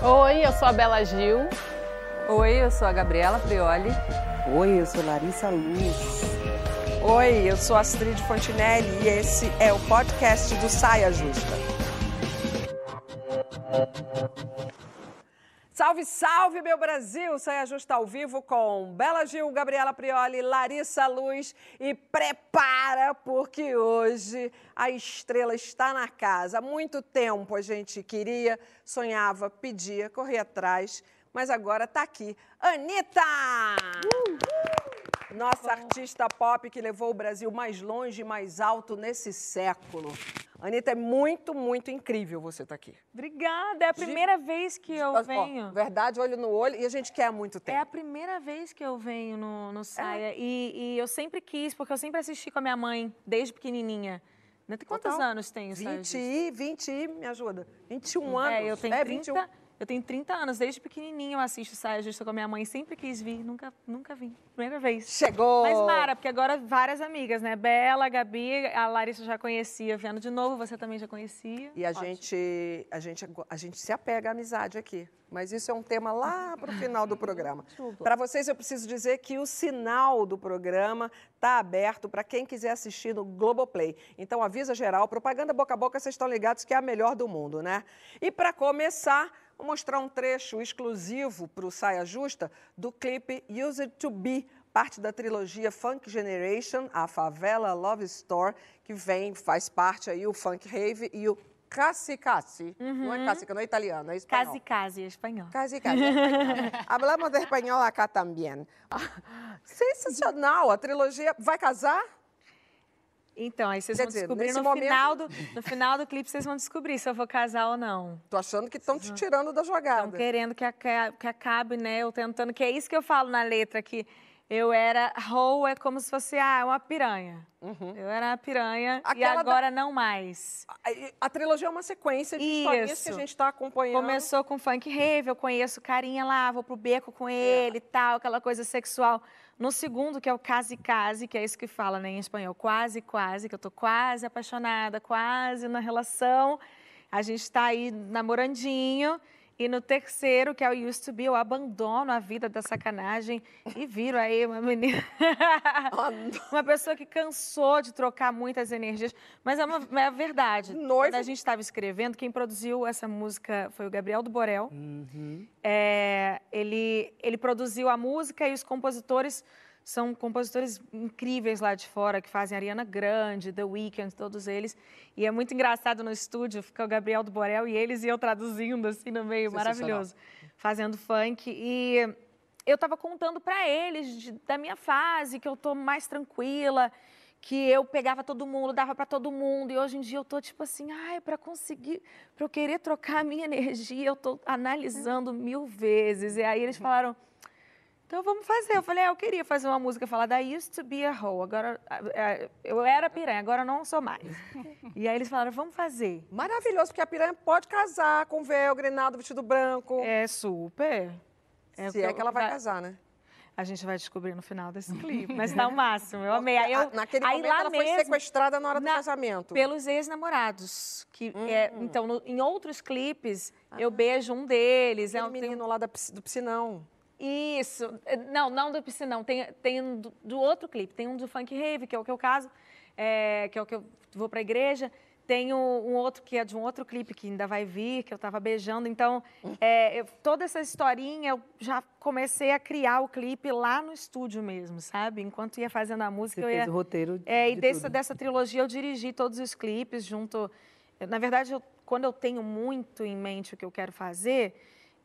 Oi, eu sou a Bela Gil. Oi, eu sou a Gabriela Prioli. Oi, eu sou Larissa Luz. Oi, eu sou Astrid Fontinelli e esse é o podcast do Saia Justa. Salve, salve, meu Brasil! Saia Justa ao vivo com Bela Gil, Gabriela Prioli, Larissa Luz e prepara, porque hoje a estrela está na casa. Há muito tempo a gente queria, sonhava, pedia, corria atrás, mas agora está aqui. Anitta! Nossa artista pop que levou o Brasil mais longe e mais alto nesse século. Anitta, é muito, muito incrível você estar aqui. Obrigada, é a primeira De... vez que eu venho. verdade, olho no olho, e a gente quer há muito tempo. É a primeira vez que eu venho no, no Saia. É. E, e, eu sempre quis, porque eu sempre assisti com a minha mãe, desde pequenininha. Tem quantos Total? anos tem o 20 e, 20 e, me ajuda, 21 anos. É, eu tenho é, 30, 21. Eu tenho 30 anos, desde pequenininho eu assisto Saia Justa com a minha mãe, sempre quis vir, nunca, nunca vim. Primeira vez. Chegou! Mas Mara, porque agora várias amigas, né? Bela, Gabi, a Larissa já conhecia, vendo de novo, você também já conhecia. E a gente, a gente, a gente se apega à amizade aqui. Mas isso é um tema lá para o final do programa. Para vocês, eu preciso dizer que o sinal do programa está aberto para quem quiser assistir no Globoplay. Então, avisa geral, propaganda boca a boca, vocês estão ligados que é a melhor do mundo, né? E para começar, Vou mostrar um trecho exclusivo para o Saia Justa do clipe Use It To Be, parte da trilogia Funk Generation, a Favela Love Store, que vem, faz parte aí o Funk Rave e o Casi Casi. Uhum. Não é Casi, não é italiano, é espanhol. Casi Casi, é espanhol. Casi Casi, é espanhol. Hablamos de espanhol acá também. Sensacional, a trilogia. Vai casar? Então, aí vocês Quer vão dizer, descobrir no, momento... final do, no final do clipe, vocês vão descobrir se eu vou casar ou não. Tô achando que estão te tirando da jogada. Estão querendo que, que acabe, né? Eu tentando, que é isso que eu falo na letra, que eu era, Ho é como se fosse ah, uma piranha. Uhum. Eu era uma piranha Aquela e agora da... não mais. A, a, trilogia é uma sequência de Isso. historinhas que a gente está acompanhando. Começou com Funk Rave, eu conheço carinha lá, vou pro beco com ele e é. tal, aquela coisa sexual. No segundo, que é o Case Case, que é isso que fala né, em espanhol, quase, quase, que eu tô quase apaixonada, quase na relação. A gente está aí namorandinho. E no terceiro, que é o Used to Be, eu abandono a vida da sacanagem e viro aí uma menina. uma pessoa que cansou de trocar muitas energias. Mas é, uma, é a verdade. Quando a gente estava escrevendo, quem produziu essa música foi o Gabriel do Borel. Uhum. É, ele, ele produziu a música e os compositores são compositores incríveis lá de fora, que fazem Ariana Grande, The Weeknd, todos eles. E é muito engraçado no estúdio, fica o Gabriel do Borel e eles e eu traduzindo assim no meio, maravilhoso, fazendo funk. E eu estava contando para eles de, da minha fase, que eu tô mais tranquila, que eu pegava todo mundo, dava para todo mundo, e hoje em dia eu tô tipo assim, ai, para conseguir, para eu querer trocar a minha energia, eu tô analisando mil vezes. E aí eles falaram, então vamos fazer. Eu falei, é, eu queria fazer uma música falar da used to be a hoe. Agora, é, eu era piranha, agora não sou mais. E aí eles falaram, vamos fazer. Maravilhoso, porque a piranha pode casar com véu, grenado, vestido branco. É super. É Se é que ela vai, casar, né? A gente vai descobrir no final desse clipe, mas tá o máximo. Eu amei. Aí eu, Naquele aí momento ela mesmo, foi sequestrada na hora do na, casamento. Pelos ex-namorados. que hum. é, Então, no, em outros clipes, ah. eu beijo um deles. É um menino lá da, do piscinão. Isso. É, não, não do piscinão. Tem, tem um do, do, outro clipe. Tem um do Funk Rave, que é o que eu caso, é, que é o que eu vou para a igreja. Tem um, um, outro que é de um outro clipe que ainda vai vir, que eu estava beijando. Então, é, eu, toda essa historinha, eu já comecei a criar o clipe lá no estúdio mesmo, sabe? Enquanto ia fazendo a música, Você eu ia... fez o roteiro É, e dessa, dessa trilogia eu dirigi todos os clipes junto... Na verdade, eu, quando eu tenho muito em mente o que eu quero fazer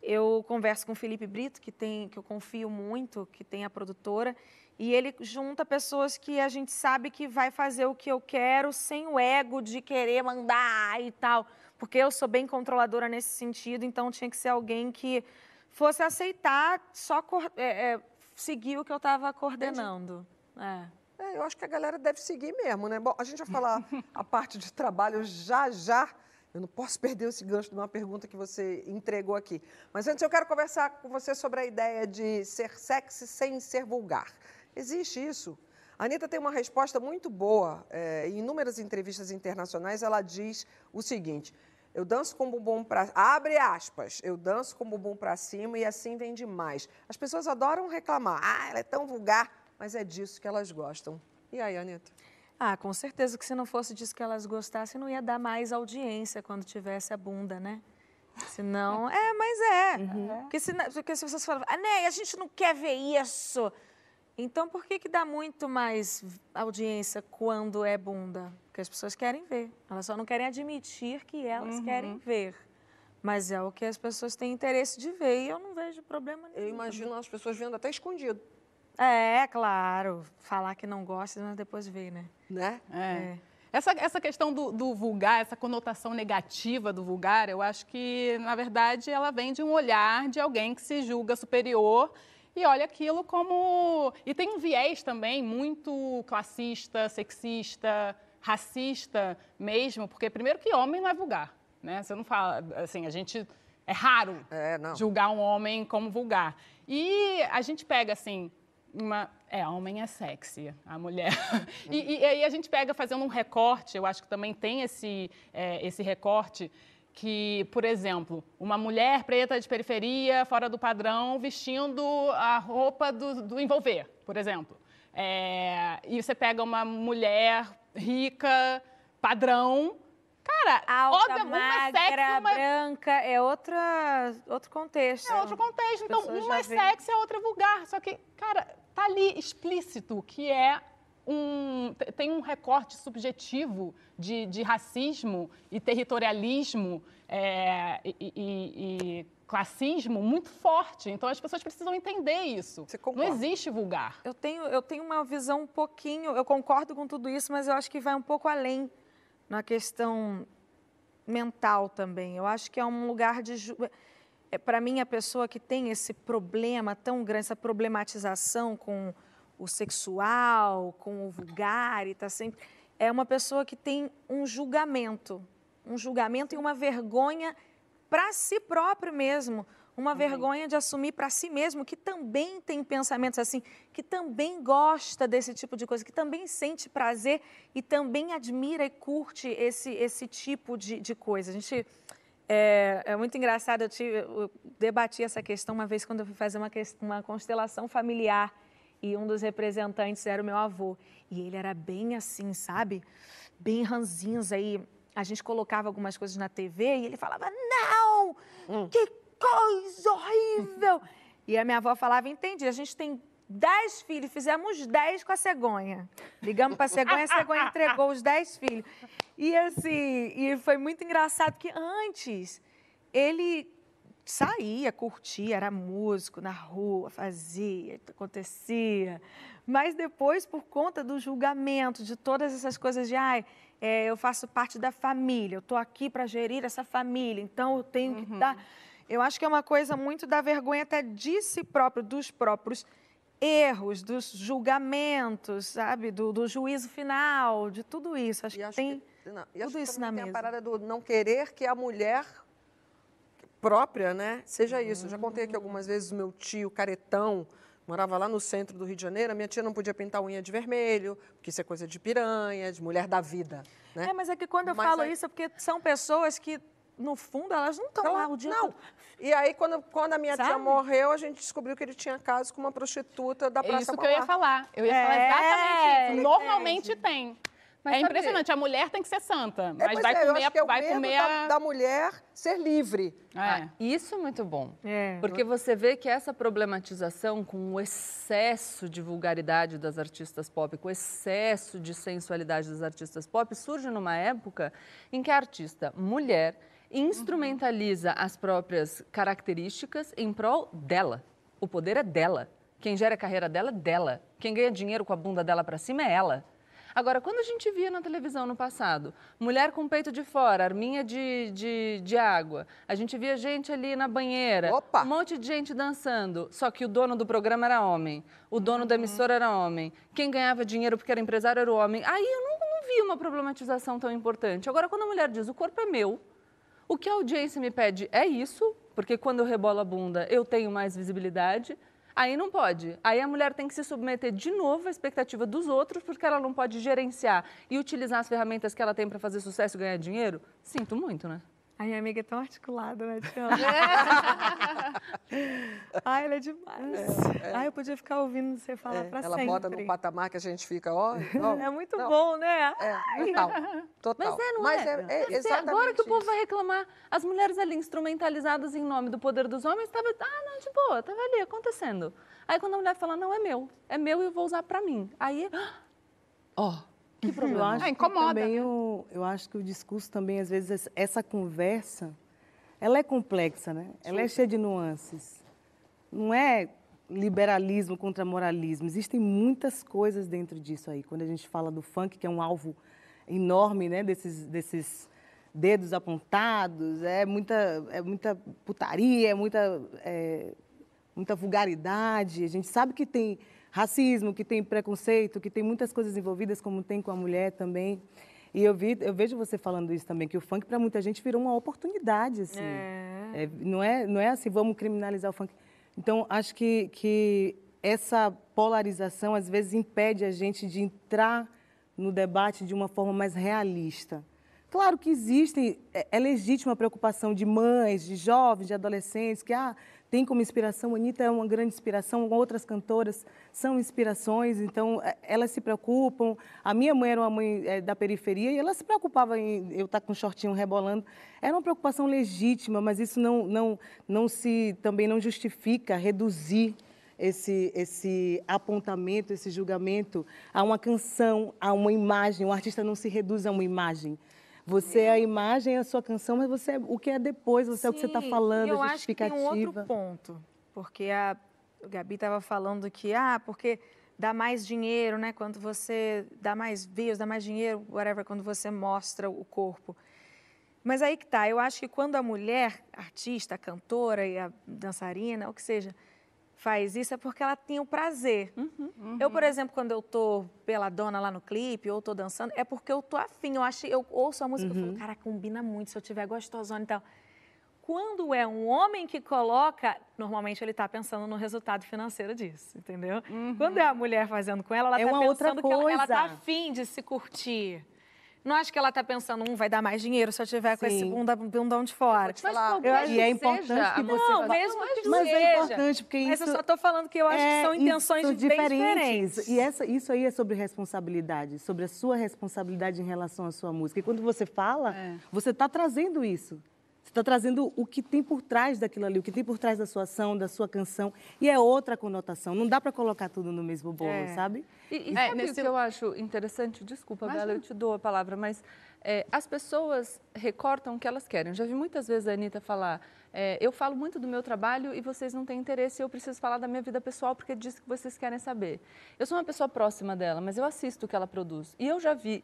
eu converso com o Felipe Brito, que, tem, que eu confio muito, que tem a produtora, e ele junta pessoas que a gente sabe que vai fazer o que eu quero sem o ego de querer mandar e tal. Porque eu sou bem controladora nesse sentido, então tinha que ser alguém que fosse aceitar só é, é, seguir o que eu estava coordenando. É. É, eu acho que a galera deve seguir mesmo, né? Bom, a gente vai falar a parte de trabalho já já. Eu não posso perder esse gancho de uma pergunta que você entregou aqui. Mas antes eu quero conversar com você sobre a ideia de ser sexy sem ser vulgar. Existe isso? A Anitta tem uma resposta muito boa. É, em inúmeras entrevistas internacionais, ela diz o seguinte: Eu danço com o bumbum para abre aspas. Eu danço com o bumbum para cima e assim vem demais. As pessoas adoram reclamar. Ah, ela é tão vulgar, mas é disso que elas gostam. E aí, Anitta? Ah, com certeza que se não fosse disso que elas gostassem, não ia dar mais audiência quando tivesse a bunda, né? Senão, é, mas é. Uhum. Porque, se, porque se vocês falam, ah, né, a gente não quer ver isso. Então, por que, que dá muito mais audiência quando é bunda? Porque as pessoas querem ver. Elas só não querem admitir que elas uhum. querem ver. Mas é o que as pessoas têm interesse de ver e eu não vejo problema nenhum. Eu imagino as pessoas vendo até escondido. É, claro. Falar que não gosta, mas depois ver, né? Né? É. é. Essa, essa questão do, do, vulgar, essa conotação negativa do vulgar, eu acho que, na verdade, ela vem de um olhar de alguém que se julga superior e olha aquilo como. E tem um viés também muito classista, sexista, racista mesmo, porque, primeiro, que homem não é vulgar. Né? Você não fala. Assim, a gente. É raro é, julgar um homem como vulgar. E a gente pega, assim, uma. É, homem é sexy, a mulher. e, e, aí a gente pega fazendo um recorte, eu acho que também tem esse, é, esse recorte, que, por exemplo, uma mulher preta de periferia, fora do padrão, vestindo a roupa do, do envolver, por exemplo. É, e você pega uma mulher rica, padrão, Cara, alta, óbvio, magra, sexy, uma... branca, é outra, outro contexto. É outro contexto. Então, uma é sexy, a outra é vulgar. Só que, cara, tá ali explícito que é um, tem um recorte subjetivo de, de racismo e territorialismo é, e, e, e, classismo muito forte. Então as pessoas precisam entender isso. Não existe vulgar. Eu tenho, eu tenho uma visão um pouquinho, eu concordo com tudo isso, mas eu acho que vai um pouco além na questão mental também. Eu acho que é um lugar de é, para mim, a pessoa que tem esse problema tão grande, essa problematização com o sexual, com o vulgar, e está sempre. É uma pessoa que tem um julgamento, um julgamento e uma vergonha para si próprio mesmo, uma vergonha de assumir para si mesmo que também tem pensamentos assim, que também gosta desse tipo de coisa, que também sente prazer e também admira e curte esse, esse tipo de, de coisa. A gente é, é, muito engraçado, eu, tive, eu, debati essa questão uma vez quando eu fui fazer uma, uma constelação familiar e um dos representantes era o meu avô. E ele era bem assim, sabe? Bem ranzinza. Aí a gente colocava algumas coisas na TV e ele falava: Não! Hum. Que coisa horrível! E a minha avó falava: Entendi, a gente tem dez filhos, fizemos dez com a cegonha. Ligamos para a cegonha, a cegonha entregou os dez filhos. E assim, e foi muito engraçado que antes ele saía, curtia, era músico na rua, fazia, acontecia. Mas depois, por conta do julgamento, de todas essas coisas de, ai, é, eu faço parte da família, eu estou aqui para gerir essa família, então eu tenho que estar. Uhum. Tá... Eu acho que é uma coisa muito da vergonha até de si próprio, dos próprios erros, dos julgamentos, sabe? Do, do juízo final, de tudo isso. Acho, acho que tem que, não, tudo isso na tem mesa. a parada do não querer que a mulher própria, né, seja isso. Eu já contei aqui algumas vezes o meu tio caretão, morava lá no centro do Rio de Janeiro, a minha tia não podia pintar unha de vermelho, porque isso é coisa de piranha, de mulher da vida. Né? É, mas é que quando eu mas falo isso é porque são pessoas que no fundo, elas não estão lá o dia Não. E aí, quando, quando a minha Sabe? tia morreu, a gente descobriu que ele tinha caso com uma prostituta da Praça Isso que eu ia falar. Eu ia é, falar exatamente isso. Normalmente é, tem. Mas é impressionante, a mulher tem que ser santa, é, mas vai é, comer, é vai comer a... da, da, mulher ser livre. É. Ah, isso é muito bom. É. Porque você vê que essa problematização com o excesso de vulgaridade das artistas pop, com o excesso de sensualidade das artistas pop, surge numa época em que a artista mulher instrumentaliza as próprias características em prol dela. O poder é dela. Quem gera a carreira dela é dela. Quem ganha dinheiro com a bunda dela para cima é ela. Agora, quando a gente via na televisão no passado, mulher com peito de fora, arminha de, de, de água, a gente via gente ali na banheira, Opa. um monte de gente dançando, só que o dono do programa era homem, o dono uhum. da emissora era homem, quem ganhava dinheiro porque era empresário era o homem. Aí eu não, não vi uma problematização tão importante. Agora, quando a mulher diz o corpo é meu, o que a audiência me pede é isso, porque quando eu rebolo a bunda eu tenho mais visibilidade. Aí não pode. Aí a mulher tem que se submeter de novo à expectativa dos outros, porque ela não pode gerenciar e utilizar as ferramentas que ela tem para fazer sucesso e ganhar dinheiro. Sinto muito, né? A minha amiga é tão articulada, né, Tiana? Ai, ela é demais. É, é. Ai, eu podia ficar ouvindo você falar é, pra ela sempre. Ela bota no patamar que a gente fica, ó. ó é muito não. bom, né? É, total. total. Mas é, não Mas é? é, é exatamente agora que o povo vai reclamar, as mulheres ali instrumentalizadas em nome do poder dos homens, tava, ah, não, de boa, tava ali acontecendo. Aí quando a mulher fala, não, é meu, é meu e eu vou usar pra mim. Aí, ó. Oh, que problema. Eu acho, ah, incomoda, também né? o, eu acho que o discurso também, às vezes, essa conversa, ela é complexa, né? Ela é cheia de nuances. Não é liberalismo contra moralismo. Existem muitas coisas dentro disso aí. Quando a gente fala do funk, que é um alvo enorme, né? Desses, desses dedos apontados, é muita, é muita putaria, é muita, é, muita vulgaridade. A gente sabe que tem racismo, que tem preconceito, que tem muitas coisas envolvidas, como tem com a mulher também. E eu, vi, eu vejo você falando isso também, que o funk para muita gente virou uma oportunidade, assim. É. É, não, é, não é assim, vamos criminalizar o funk. Então, acho que, que essa polarização, às vezes, impede a gente de entrar no debate de uma forma mais realista. Claro que existe, é, é legítima a preocupação de mães, de jovens, de adolescentes, que ah, tem como inspiração, Anitta é uma grande inspiração, outras cantoras são inspirações, então é, elas se preocupam. A minha mãe era uma mãe é, da periferia e ela se preocupava em eu estar com um shortinho rebolando. Era uma preocupação legítima, mas isso não, não, não se, também não justifica reduzir esse, esse apontamento, esse julgamento a uma canção, a uma imagem. O artista não se reduz a uma imagem. Você é a imagem, é a sua canção, mas você é o que é depois, você Sim, é o que você está falando, eu a justificativa. acho que tem um outro ponto, porque a Gabi estava falando que, ah, porque dá mais dinheiro, né? Quando você dá mais views, dá mais dinheiro, whatever, quando você mostra o corpo. Mas aí que tá, eu acho que quando a mulher, artista, a cantora e a dançarina, o que seja, faz isso é porque ela tem o prazer. Uhum, uhum. Eu, por exemplo, quando eu tô pela dona lá no clipe ou tô dançando, é porque eu tô afim. Eu acho, eu ouço a música uhum. e falo, cara, combina muito se eu tiver gostosona e tal. Quando é um homem que coloca, normalmente ele está pensando no resultado financeiro disso, entendeu? Uhum. Quando é a mulher fazendo com ela, ela está é tá pensando que ela está afim de se curtir. Não acho que ela está pensando, um, vai dar mais dinheiro se eu tiver Sim. com esse bunda, bundão de fora. Mas eu acho e é importante seja, que você... Não, mesmo que Mas seja. é importante, porque Mas isso... Mas eu só estou falando que eu acho é, que são intenções diferentes. diferentes. E essa, isso aí é sobre responsabilidade, sobre a sua responsabilidade em relação à sua música. E quando você fala, é. você está trazendo isso está trazendo o que tem por trás daquilo ali, o que tem por trás da sua ação, da sua canção. E é outra conotação. Não dá para colocar tudo no mesmo bolo, é. sabe? E, e é, o que eu acho interessante? Desculpa, Bela, eu te dou a palavra, mas é, as pessoas recortam o que elas querem. Eu já vi muitas vezes a Anitta falar. É, eu falo muito do meu trabalho e vocês não têm interesse, eu preciso falar da minha vida pessoal porque diz que vocês querem saber. Eu sou uma pessoa próxima dela, mas eu assisto o que ela produz. E eu já vi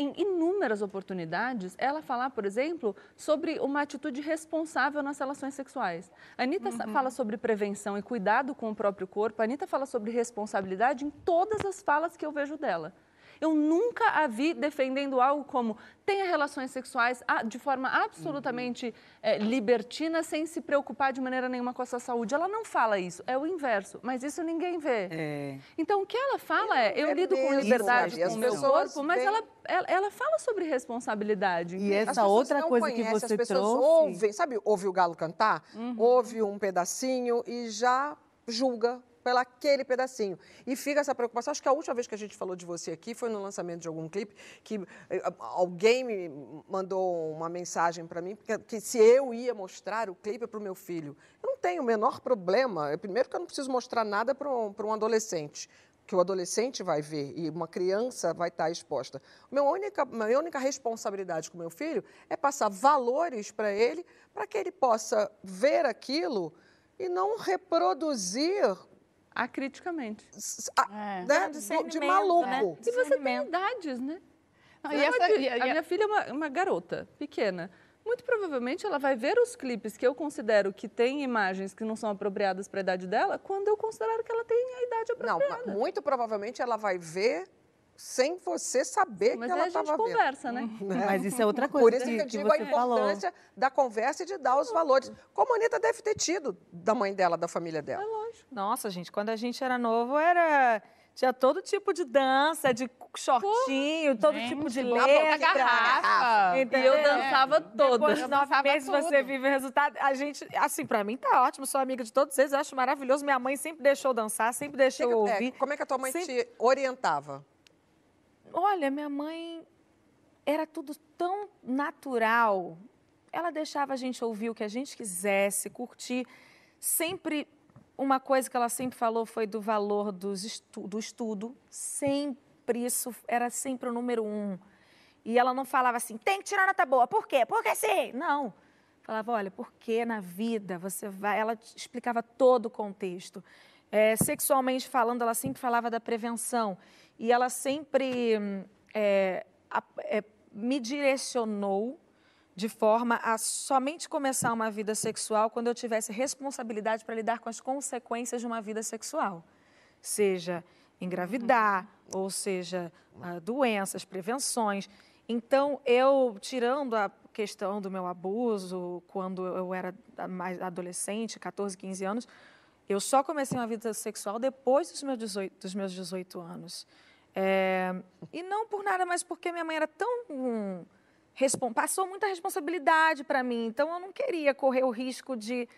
em inúmeras oportunidades, ela falar, por exemplo, sobre uma atitude responsável nas relações sexuais. A Anitta uhum. fala sobre prevenção e cuidado com o próprio corpo, a Anitta fala sobre responsabilidade em todas as falas que eu vejo dela. Eu nunca a vi defendendo algo como tenha relações sexuais de forma absolutamente uhum. é, libertina, sem se preocupar de maneira nenhuma com a sua saúde. Ela não fala isso, é o inverso, mas isso ninguém vê. É. Então, o que ela fala é, eu, é lido com liberdade com o meu corpo, mas ela, ela, ela, fala sobre responsabilidade. E essa outra coisa que você as pessoas trouxe... Ouvem, sabe, ouve o galo cantar, uhum. ouve um pedacinho e já julga pela aquele pedacinho. E fica essa preocupação. Acho que a última vez que a gente falou de você aqui foi no lançamento de algum clipe que eh, alguém me mandou uma mensagem para mim que, que, se eu ia mostrar o clipe para o meu filho. Eu não tenho o menor problema. Primeiro que eu não preciso mostrar nada para um, um adolescente que o adolescente vai ver e uma criança vai estar exposta. Minha única, minha única responsabilidade com meu filho é passar valores para ele, para que ele possa ver aquilo e não reproduzir acriticamente. A, é. né? de, de maluco. Né? E você tem idades, né? Não, e essa, e, a, minha filha é uma, uma garota pequena. Muito provavelmente ela vai ver os clipes que eu considero que tem imagens que não são apropriadas para a idade dela, quando eu considerar que ela tem a idade apropriada. Não, muito provavelmente ela vai ver sem você saber Mas que ela estava vendo. Mas a gente conversa, né? né? Mas isso é outra coisa Por isso que, que eu digo a importância falou. da conversa e de dar os valores. Como a Anitta deve ter tido da mãe dela, da família dela. É lógico. Nossa, gente, quando a gente era novo, era tinha todo tipo de dança, de shortinho, todo gente, tipo de letra. Garrafa. E eu dançava toda. Depois de nove meses tudo. você vive o resultado. A gente, assim, pra mim tá ótimo, sou amiga de todos eles, acho maravilhoso. Minha mãe sempre deixou dançar, sempre deixou que, ouvir. É, como é que a tua mãe sempre... te orientava? Olha, minha mãe era tudo tão natural. Ela deixava a gente ouvir o que a gente quisesse, curtir. Sempre, uma coisa que ela sempre falou foi do valor estu do estudo. Sempre, isso era sempre o número um. E ela não falava assim, tem que tirar nota boa. Por quê? Porque sim. Não. Falava, olha, porque na vida você vai. Ela explicava todo o contexto. É, sexualmente falando, ela sempre falava da prevenção. E ela sempre é, é, me direcionou de forma a somente começar uma vida sexual quando eu tivesse responsabilidade para lidar com as consequências de uma vida sexual. Seja engravidar, ou seja, doenças, prevenções. Então, eu, tirando a questão do meu abuso, quando eu era mais adolescente, 14, 15 anos, eu só comecei uma vida sexual depois dos meus 18, dos meus 18 anos. É, e não por nada, mas porque minha mãe era tão. Hum, passou muita responsabilidade para mim. Então, eu não queria correr o risco de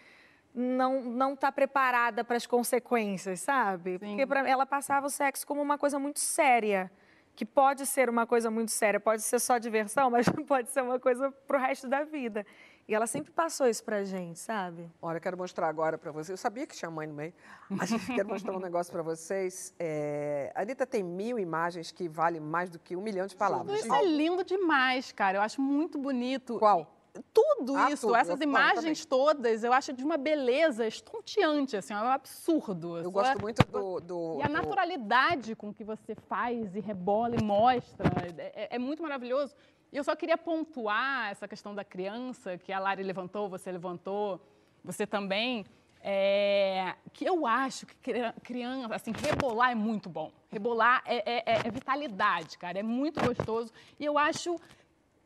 não não estar tá preparada para as consequências, sabe? Sim. Porque pra, ela passava o sexo como uma coisa muito séria, que pode ser uma coisa muito séria, pode ser só diversão, mas pode ser uma coisa para o resto da vida. E ela sempre passou isso pra gente, sabe? Olha, eu quero mostrar agora para vocês. Eu sabia que tinha mãe no meio, mas quero mostrar um negócio para vocês. É... A Anitta tem mil imagens que valem mais do que um milhão de palavras. Isso é lindo demais, cara. Eu acho muito bonito. Qual? tudo ah, isso, tudo. essas eu imagens todas, eu acho de uma beleza estonteante, assim, é um absurdo. Eu gosto é... muito do, do, E a naturalidade com que você faz e rebola e mostra, é, é, é muito maravilhoso. E eu só queria pontuar essa questão da criança, que a Lari levantou, você levantou, você também, é, que eu acho que criança, assim, rebolar é muito bom. Rebolar é, é, é, é vitalidade, cara, é muito gostoso. E eu acho.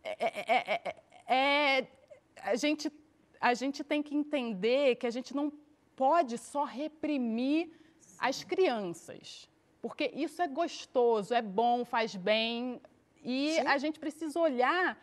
É, é, a, gente, a gente tem que entender que a gente não pode só reprimir as crianças. Porque isso é gostoso, é bom, faz bem, e Sim. a gente precisa olhar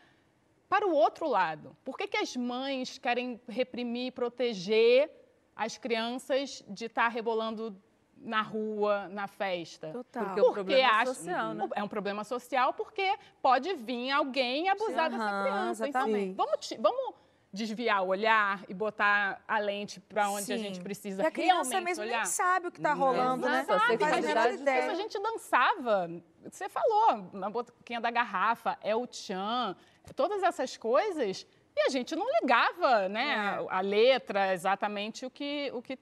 para o outro lado. Por que, que as mães querem reprimir, proteger as crianças de estar rebolando na rua, na festa. Total. Porque, porque o problema é social, né? É um problema social porque pode vir alguém abusar Sim, dessa criança. Exatamente. Então, vamos, vamos desviar o olhar e botar a lente para onde Sim. a gente precisa e a criança mesmo olhar. nem sabe o que está rolando, né? Sabe, a, a gente dançava, você falou, na boquinha da garrafa, é o tchan, todas essas coisas, e a gente não ligava, né, é. a, a letra, exatamente o que... O que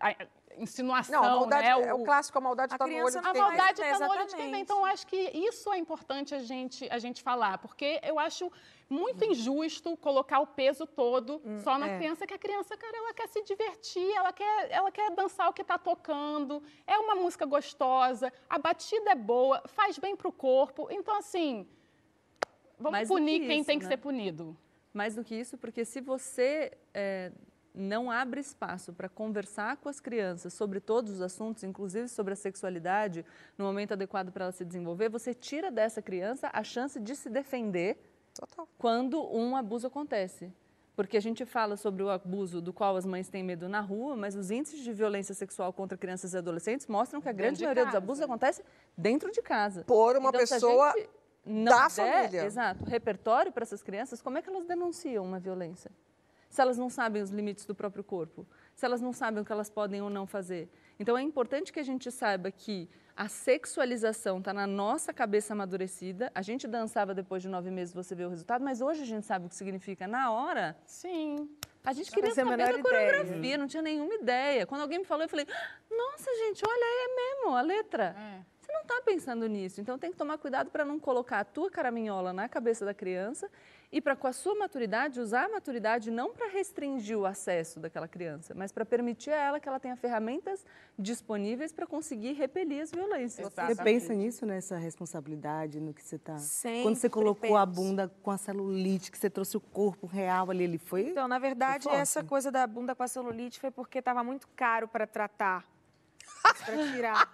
a, insinuação, não, a maldade, né? O, é o clássico, a maldade está no olho de A maldade está no olho de quem vem. Então, acho que isso é importante a gente, a gente falar, porque eu acho muito injusto colocar o peso todo hum, só na é. criança, que a criança, cara, ela quer se divertir, ela quer, ela quer dançar o que está tocando, é uma música gostosa, a batida é boa, faz bem para o corpo. Então, assim, vamos Mais punir que quem isso, tem que né? ser punido. Mais do que isso, porque se você é, não abre espaço para conversar com as crianças sobre todos os assuntos, inclusive sobre a sexualidade, no momento adequado para ela se desenvolver, você tira dessa criança a chance de se defender Total. quando um abuso acontece. Porque a gente fala sobre o abuso do qual as mães têm medo na rua, mas os índices de violência sexual contra crianças e adolescentes mostram que a grande maioria casa. dos abusos acontece dentro de casa. Por uma então, pessoa da der, família. Exato, repertório para essas crianças, como é que elas denunciam uma violência? Se elas não sabem os limites do próprio corpo, se elas não sabem o que elas podem ou não fazer. Então é importante que a gente saiba que a sexualização está na nossa cabeça amadurecida. A gente dançava depois de nove meses, você vê o resultado, mas hoje a gente sabe o que significa. Na hora, sim. A gente queria saber da coreografia, ideia. não tinha nenhuma ideia. Quando alguém me falou, eu falei, nossa, gente, olha, é mesmo a letra. É. Você não está pensando nisso. Então tem que tomar cuidado para não colocar a tua caraminhola na cabeça da criança e para, com a sua maturidade, usar a maturidade não para restringir o acesso daquela criança, mas para permitir a ela que ela tenha ferramentas disponíveis para conseguir repelir as violências. Exatamente. Você pensa nisso, nessa responsabilidade, no que você está... Quando você colocou penso. a bunda com a celulite, que você trouxe o corpo real ali, ele foi Então, na verdade, essa coisa da bunda com a celulite foi porque estava muito caro para tratar. Para tirar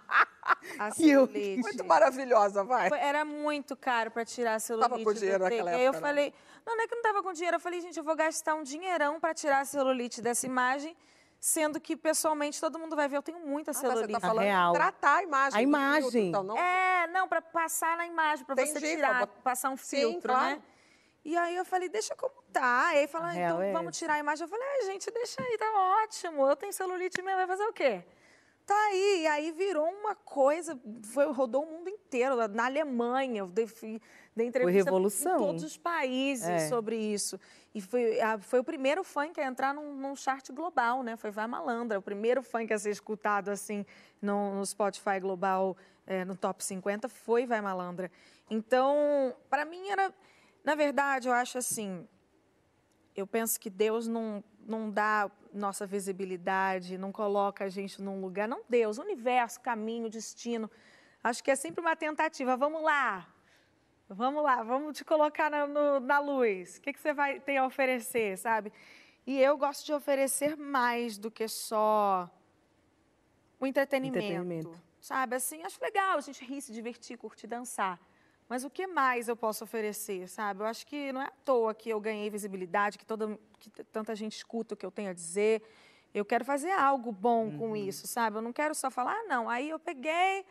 a celulite. Muito maravilhosa, vai. Era muito caro para tirar a celulite. Tava com dinheiro naquela época, Aí eu falei, não, não é que não tava com dinheiro. Eu falei, gente, eu vou gastar um dinheirão para tirar a celulite dessa imagem sendo que pessoalmente todo mundo vai ver. Eu tenho muita celulite. Ah, você tá falando real. tratar a imagem. A imagem. Filtro, então, não... É, não, para passar na imagem, para você tirar, pra... passar um filtro, Sim, claro. né? E aí eu falei, deixa como tá. Aí fala, então é vamos tirar a imagem. Eu falei, ah, gente, deixa aí, tá ótimo. Eu tenho celulite mesmo, vai fazer o quê? Tá aí, e aí virou uma coisa, foi, rodou o mundo inteiro, na Alemanha, eu dei, dei entrevista revolução. em todos os países é. sobre isso. E foi, a, foi o primeiro funk a entrar num, num chart global, né? Foi Vai Malandra, o primeiro funk a ser escutado assim no, no Spotify global, é, no top 50, foi Vai Malandra. Então, para mim era, na verdade, eu acho assim, eu penso que Deus não, não dá nossa visibilidade, não coloca a gente num lugar. Não Deus, universo, caminho, destino. Acho que é sempre uma tentativa. Vamos lá, vamos lá, vamos te colocar na, no, na luz. O que, que você vai ter a oferecer, sabe? E eu gosto de oferecer mais do que só o entretenimento, entretenimento. Sabe? Assim, acho legal a gente rir, se divertir, curtir, dançar. Mas o que mais eu posso oferecer, sabe? Eu acho que não é à toa que eu ganhei visibilidade, que, toda, que tanta gente escuta o que eu tenho a dizer. Eu quero fazer algo bom uhum. com isso, sabe? Eu não quero só falar, ah, não. Aí eu peguei,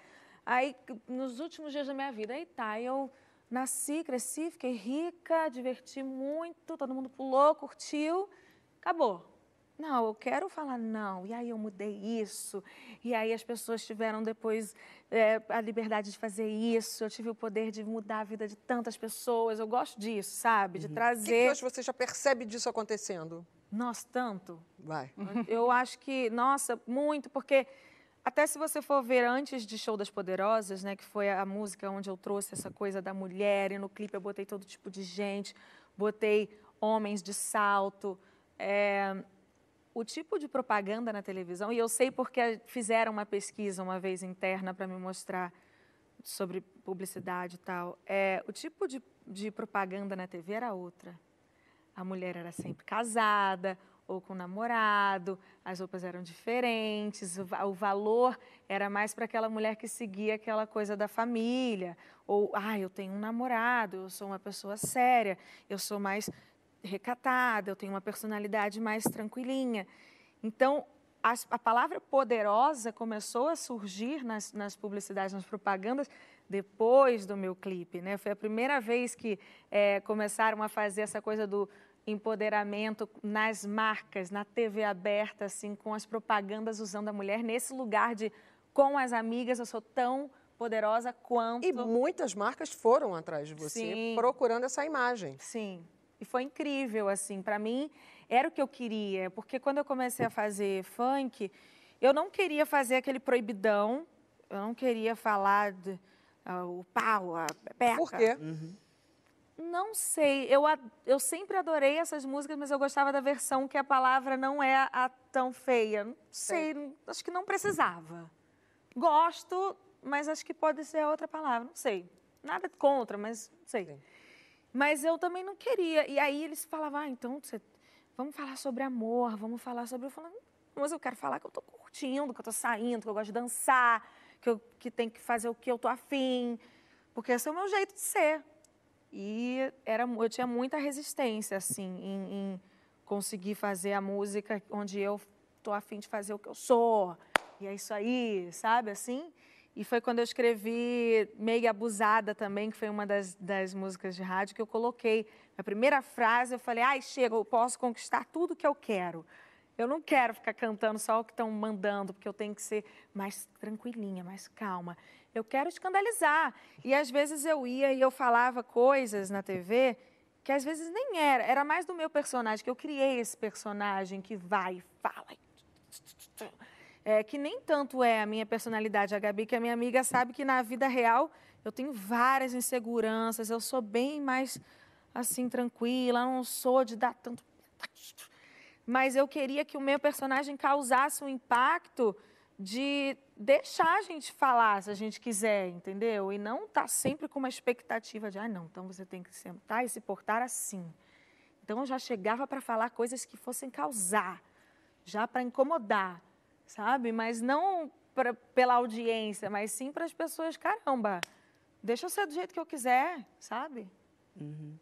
aí nos últimos dias da minha vida, aí tá, eu nasci, cresci, fiquei rica, diverti muito, todo mundo pulou, curtiu, acabou. Não, eu quero falar não. E aí eu mudei isso. E aí as pessoas tiveram depois é, a liberdade de fazer isso. Eu tive o poder de mudar a vida de tantas pessoas. Eu gosto disso, sabe? De uhum. trazer. O que, que hoje você já percebe disso acontecendo? Nossa, tanto. Vai. Eu acho que, nossa, muito, porque até se você for ver antes de Show das Poderosas, né, que foi a música onde eu trouxe essa coisa da mulher, e no clipe eu botei todo tipo de gente, botei homens de salto. É, o tipo de propaganda na televisão, e eu sei porque fizeram uma pesquisa uma vez interna para me mostrar sobre publicidade e tal, é, o tipo de, de propaganda na TV era outra. A mulher era sempre casada ou com namorado, as roupas eram diferentes, o, o valor era mais para aquela mulher que seguia aquela coisa da família, ou, ah, eu tenho um namorado, eu sou uma pessoa séria, eu sou mais recatada, eu tenho uma personalidade mais tranquilinha. Então, a, a palavra poderosa começou a surgir nas, nas, publicidades, nas propagandas, depois do meu clipe. Né? Foi a primeira vez que é, começaram a fazer essa coisa do empoderamento nas marcas, na TV aberta, assim, com as propagandas usando a mulher nesse lugar de com as amigas eu sou tão poderosa quanto. E muitas marcas foram atrás de você Sim. procurando essa imagem. Sim. E foi incrível, assim, para mim era o que eu queria, porque quando eu comecei a fazer funk, eu não queria fazer aquele proibidão, eu não queria falar de, uh, o pau, a pepeca. Por quê? Uhum. Não sei, eu, eu sempre adorei essas músicas, mas eu gostava da versão que a palavra não é a, a tão feia. Não sei, sei, acho que não precisava. Gosto, mas acho que pode ser outra palavra, não sei. Nada contra, mas não sei. Sim. Mas eu também não queria. E aí eles falavam, ah, então você, vamos falar sobre amor, vamos falar sobre. Eu falava, mas eu quero falar que eu estou curtindo, que eu estou saindo, que eu gosto de dançar, que eu que tem que fazer o que eu estou afim. Porque esse é o meu jeito de ser. E era, eu tinha muita resistência, assim, em, em conseguir fazer a música onde eu estou afim de fazer o que eu sou. E é isso aí, sabe, assim? E foi quando eu escrevi Meio Abusada também, que foi uma das, das músicas de rádio que eu coloquei. A primeira frase eu falei, ai, chega, eu posso conquistar tudo que eu quero. Eu não quero ficar cantando só o que estão mandando, porque eu tenho que ser mais tranquilinha, mais calma. Eu quero escandalizar. E às vezes eu ia e eu falava coisas na TV que às vezes nem era. Era mais do meu personagem, que eu criei esse personagem que vai e fala é, que nem tanto é a minha personalidade, a Gabi, que a minha amiga sabe que na vida real eu tenho várias inseguranças, eu sou bem mais assim tranquila, não sou de dar tanto. Mas eu queria que o meu personagem causasse um impacto de deixar a gente falar se a gente quiser, entendeu? E não estar tá sempre com uma expectativa de, ah, não, então você tem que sentar e se portar assim. Então eu já chegava para falar coisas que fossem causar, já para incomodar sabe? Mas não pra, pela audiência, mas sim para as pessoas, caramba, deixa eu ser do jeito que eu quiser, sabe? Uhum.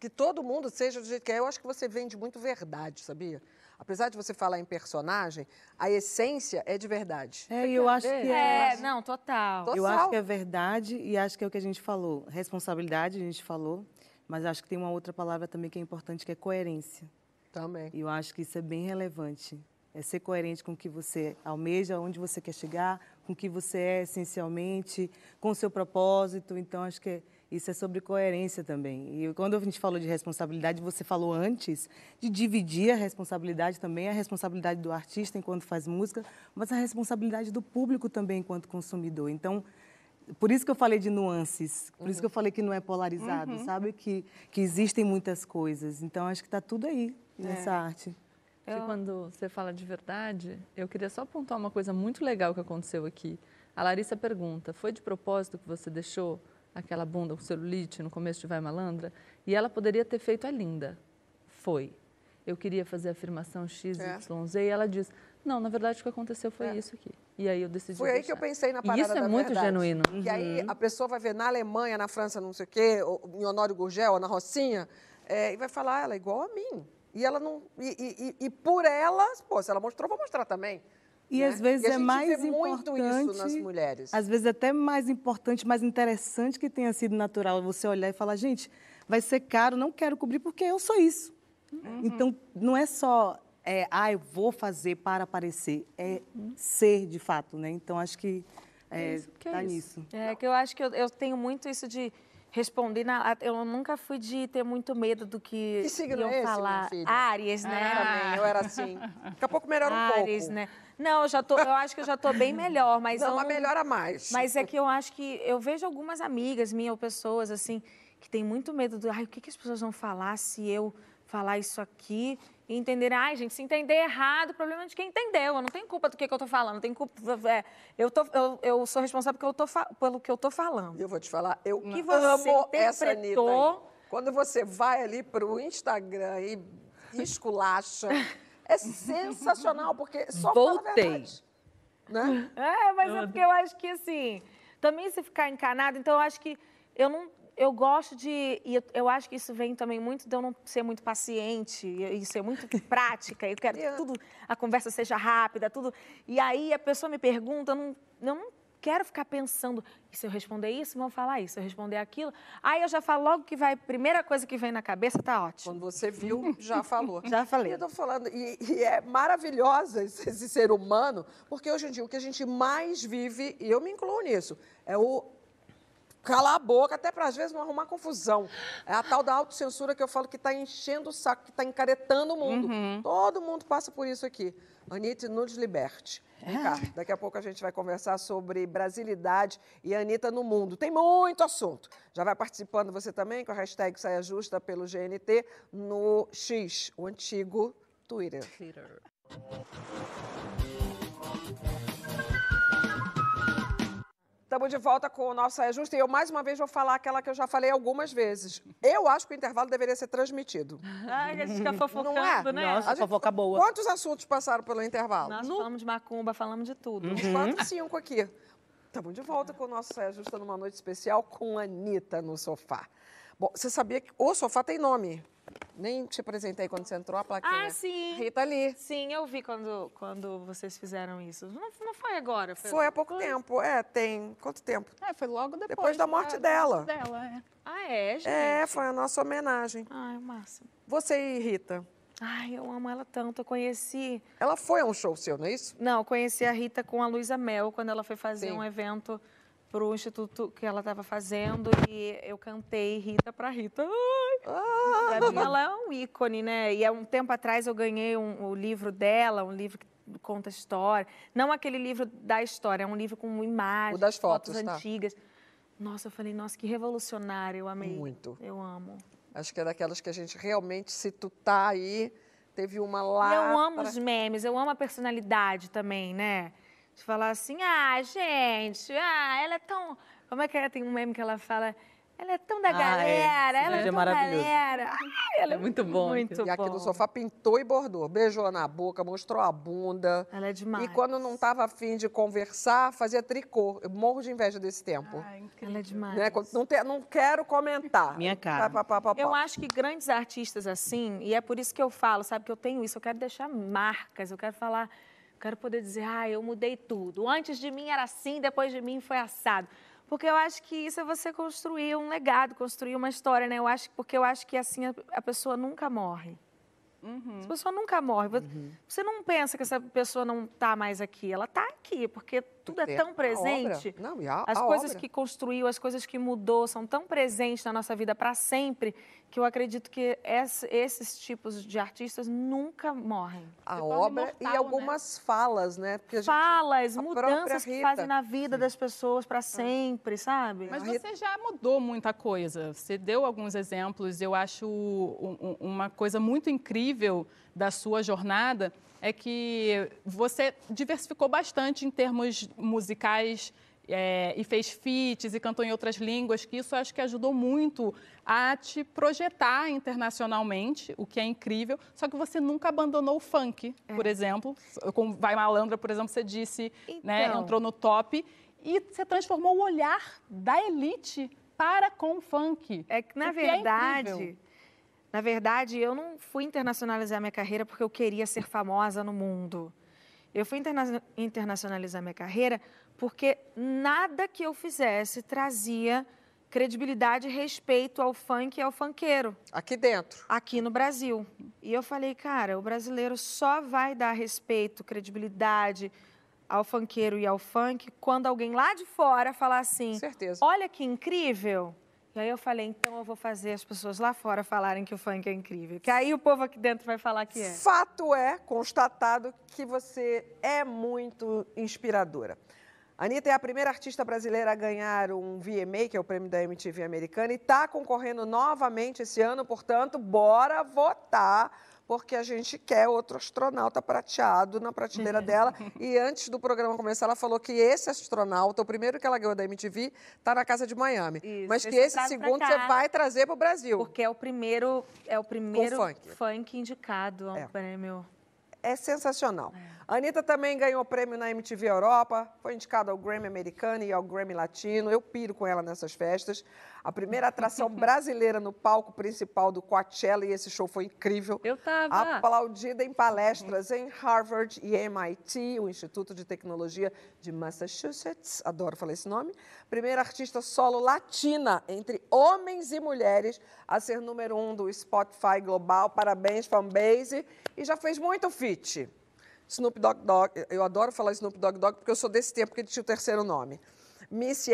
Que todo mundo seja do jeito que é. Eu acho que você vende muito verdade, sabia? Apesar de você falar em personagem, a essência é de verdade. É, eu acho que é. É, não, total. total. Eu acho que é verdade e acho que é o que a gente falou. Responsabilidade, a gente falou, mas acho que tem uma outra palavra também que é importante, que é coerência. Também. E eu acho que isso é bem relevante. É ser coerente com o que você almeja, onde você quer chegar, com o que você é essencialmente, com o seu propósito. Então, acho que é isso é sobre coerência também. E quando a gente falou de responsabilidade, você falou antes de dividir a responsabilidade também, a responsabilidade do artista enquanto faz música, mas a responsabilidade do público também enquanto consumidor. Então, por isso que eu falei de nuances, por uhum. isso que eu falei que não é polarizado, uhum. sabe? Que, que existem muitas coisas. Então, acho que está tudo aí nessa é. arte. Eu... Quando você fala de verdade, eu queria só apontar uma coisa muito legal que aconteceu aqui. A Larissa pergunta: foi de propósito que você deixou aquela bunda com celulite no começo de Vai Malandra, e ela poderia ter feito a linda. Foi. Eu queria fazer a afirmação X, é. Y, Z, e ela diz, não, na verdade o que aconteceu foi é. isso aqui. E aí eu decidi Foi deixar. aí que eu pensei na parada e isso é muito verdade. genuíno. E aí uhum. a pessoa vai ver na Alemanha, na França, não sei o quê, em Honório Gurgel, ou na Rocinha, é, e vai falar, ela é igual a mim. E ela não. E, e, e por ela, pô, se ela mostrou, vou mostrar também. E né? às vezes e é mais vê importante. muito isso nas mulheres. Às vezes até mais importante, mais interessante que tenha sido natural você olhar e falar, gente, vai ser caro, não quero cobrir porque eu sou isso. Uhum. Então não é só é, ah, eu vou fazer para aparecer, é uhum. ser de fato, né? Então acho que é, é tá é nisso. É que eu acho que eu, eu tenho muito isso de responder na, eu nunca fui de ter muito medo do que, que signo iam é esse, falar. Áries, né? Ah, também, eu era assim. Daqui a pouco melhora um pouco. Áries, né? Não, eu já tô, eu acho que eu já estou bem melhor, mas não, eu mas melhora mais. Mas é que eu acho que eu vejo algumas amigas minhas ou pessoas assim que têm muito medo do, ai, o que, que as pessoas vão falar se eu falar isso aqui e entenderem, ai, gente, se entender errado, o problema é de quem entendeu. Eu não tenho culpa do que, que eu estou falando, tenho culpa. É, eu, tô, eu, eu sou responsável pelo que eu tô, pelo que eu estou falando. Eu vou te falar, eu que você amo essa Anitta. Aí. Quando você vai ali para o Instagram e esculacha. É sensacional, porque só Voltei. Né? É, mas é porque eu acho que, assim, também se ficar encanado, então eu acho que eu não... Eu gosto de... E eu, eu acho que isso vem também muito de eu não ser muito paciente e, ser muito prática. Eu quero que tudo... A conversa seja rápida, tudo... E aí a pessoa me pergunta, eu não, eu não quero ficar pensando, e se eu responder isso, vão falar isso, se eu responder aquilo. Aí eu já falo logo que vai, primeira coisa que vem na cabeça, tá ótimo. Quando você viu, já falou. já falei. E eu tô falando, e, e é maravilhosa esse, esse ser humano, porque hoje em dia o que a gente mais vive, e eu me incluo nisso, é o calar a boca, até para às vezes não arrumar confusão. É a tal da autocensura que eu falo que está enchendo o saco, que está encaretando o mundo. Uhum. Todo mundo passa por isso aqui. Anitta, nos liberte. Vem cá, daqui a pouco a gente vai conversar sobre brasilidade e Anitta no mundo. Tem muito assunto. Já vai participando você também com a hashtag Saia Justa pelo GNT no X, o antigo Twitter. Twitter. Estamos de volta com o nosso Saia Justa e eu mais uma vez vou falar aquela que eu já falei algumas vezes. Eu acho que o intervalo deveria ser transmitido. Ai, a gente fica fofocando, não é? né? Nossa, fofoca boa. Quantos assuntos passaram pelo intervalo? Nós no... falamos de macumba, falamos de tudo. Uns uhum. quatro, cinco aqui. Estamos de volta com o nosso Saia Justa numa noite especial com a Anitta no sofá. Bom, você sabia que o sofá tem nome? Nem te apresentei quando você entrou a plaquinha. Ah, sim. Rita Lee. Sim, eu vi quando, quando vocês fizeram isso. Não, não foi agora? Foi, foi há pouco tempo. É, tem. Quanto tempo? É, foi logo depois. Depois da morte dela. dela é. Ah, é, gente? É, foi a nossa homenagem. Ai, massa. Você e Rita? Ai, eu amo ela tanto. Eu conheci. Ela foi a um show seu, não é isso? Não, eu conheci a Rita com a Luísa Mel quando ela foi fazer Sim. um evento para o instituto que ela estava fazendo e eu cantei Rita para Rita. Ai, ah. Pra mim ela é um ícone, né? E há um tempo atrás eu ganhei um, o livro dela, um livro que conta história. Não aquele livro da história, é um livro com imagens, o das fotos, fotos tá. antigas. Nossa, eu falei, nossa, que revolucionário, eu amei. Muito. Eu amo. Acho que é daquelas que a gente realmente, se tu tá aí, teve uma lá. Eu amo pra... os memes, eu amo a personalidade também, né? De falar assim, ah, gente, ah, ela é tão. Como é que é? Tem um meme que ela fala. ela é tão da ah, galera, é. ela é, é tão galera. Ai, ela é, é muito bom. Muito e aqui no sofá pintou e bordou. Beijou na boca, mostrou a bunda. Ela é demais. E quando não estava afim de conversar, fazia tricô. Eu morro de inveja desse tempo. Ai, ela é demais. Né? Não, te, não quero comentar. Minha cara. Pá, pá, pá, eu acho que grandes artistas assim, e é por isso que eu falo, sabe, que eu tenho isso, eu quero deixar marcas, eu quero falar, quero poder dizer, ah, eu mudei tudo. Antes de mim era assim, depois de mim foi assado. Porque eu acho que isso é você construir um legado, construir uma história, né? Eu acho, porque eu acho que assim a, a pessoa nunca morre. Uhum. Essa pessoa nunca morre. Uhum. Você não pensa que essa pessoa não está mais aqui. Ela está aqui, porque tudo é tão presente. Não, a, as coisas obra. que construiu, as coisas que mudou são tão presentes na nossa vida para sempre que eu acredito que esses tipos de artistas nunca morrem. A obra imortal, e né? algumas né? falas, né? Porque falas, gente, mudanças que fazem na vida das pessoas para sempre, sabe? Mas você já mudou muita coisa. Você deu alguns exemplos. Eu acho uma coisa muito incrível da sua jornada é que você diversificou bastante em termos musicais é, e fez feats e cantou em outras línguas, que isso acho que ajudou muito a te projetar internacionalmente, o que é incrível. Só que você nunca abandonou o funk, é. por exemplo. Com Vai Malandra, por exemplo, você disse, né, então... né, entrou no top. E você transformou o olhar da elite para com o funk. É que, na é verdade... É na verdade, eu não fui internacionalizar minha carreira porque eu queria ser famosa no mundo. Eu fui interna internacionalizar minha carreira porque nada que eu fizesse trazia credibilidade e respeito ao funk e ao funkeiro. Aqui dentro? Aqui no Brasil. E eu falei, cara, o brasileiro só vai dar respeito, credibilidade ao funkeiro e ao funk quando alguém lá de fora falar assim: Certeza. olha que incrível. E aí eu falei, então eu vou fazer as pessoas lá fora falarem que o funk é incrível. Que aí o povo aqui dentro vai falar que é. Fato é, constatado, que você é muito inspiradora. Anitta é a primeira artista brasileira a ganhar um VMA, que é o prêmio da MTV americana, e está concorrendo novamente esse ano, portanto, bora votar porque a gente quer outro astronauta prateado na prateleira dela. E antes do programa começar, ela falou que esse astronauta, o primeiro que ela ganhou da MTV, está na casa de Miami. Isso, Mas que esse segundo você vai trazer para o Brasil. Porque é o primeiro, é o primeiro funk. funk. indicado ao é. prêmio é sensacional. É. A Anitta também ganhou prêmio na MTV Europa, foi indicada ao Grammy americano e ao Grammy latino. Eu piro com ela nessas festas. A primeira atração brasileira no palco principal do Coachella, e esse show foi incrível. Eu tava. Aplaudida em palestras em Harvard e MIT, o Instituto de Tecnologia de Massachusetts. Adoro falar esse nome. Primeira artista solo latina entre homens e mulheres a ser número um do Spotify Global. Parabéns, fanbase. E já fez muito Snoop Dogg Dogg, eu adoro falar Snoop Dogg Dogg porque eu sou desse tempo que ele tinha o terceiro nome. Missy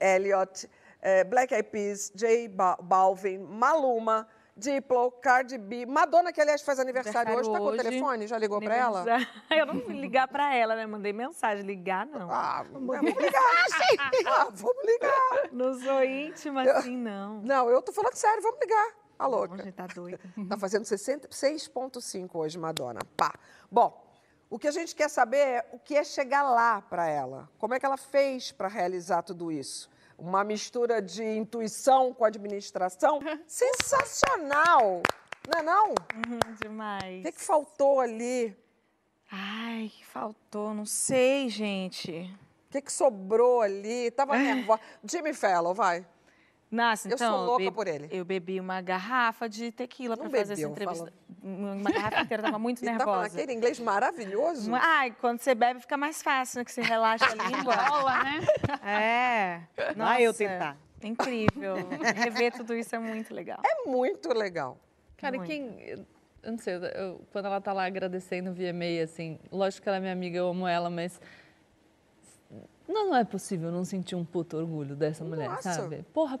Elliott, eh, Black Eyed Peas, J Balvin, Maluma, Diplo, Cardi B, Madonna, que aliás faz aniversário, hoje, está com o telefone? Já ligou para ela? Eu não fui ligar para ela, né? Mandei mensagem, ligar não. Ah, vamos ligar, sim. Ah, vamos ligar. Não sou íntima assim, não. Não, eu tô falando sério, vamos ligar. A louca. Não, tá doida. Tá fazendo 6,5 hoje, Madonna. Pá. Bom, o que a gente quer saber é o que é chegar lá para ela. Como é que ela fez para realizar tudo isso? Uma mistura de intuição com administração? Sensacional! Não é não? Uhum, demais. O que, que faltou ali? Ai, que faltou? Não sei, gente. O que, que sobrou ali? Tava nervosa. Jimmy Fallon, vai. Nossa, então, eu sou louca por ele. Eu bebi uma garrafa de tequila para fazer essa entrevista. Uma garrafa inteira, tava muito nervosa. Tava naquele inglês maravilhoso. Ai, quando você bebe fica mais fácil, né? Que você relaxa a língua. Rola, né? É. Nossa, Vai eu tentar. Incrível. Rever tudo isso é muito legal. É muito legal. Cara, muito. quem... Eu não sei, eu, quando ela tá lá agradecendo o VMA, assim, lógico que ela é minha amiga, eu amo ela, mas não, não é possível não sentir um puto orgulho dessa mulher, Nossa. sabe? Porra,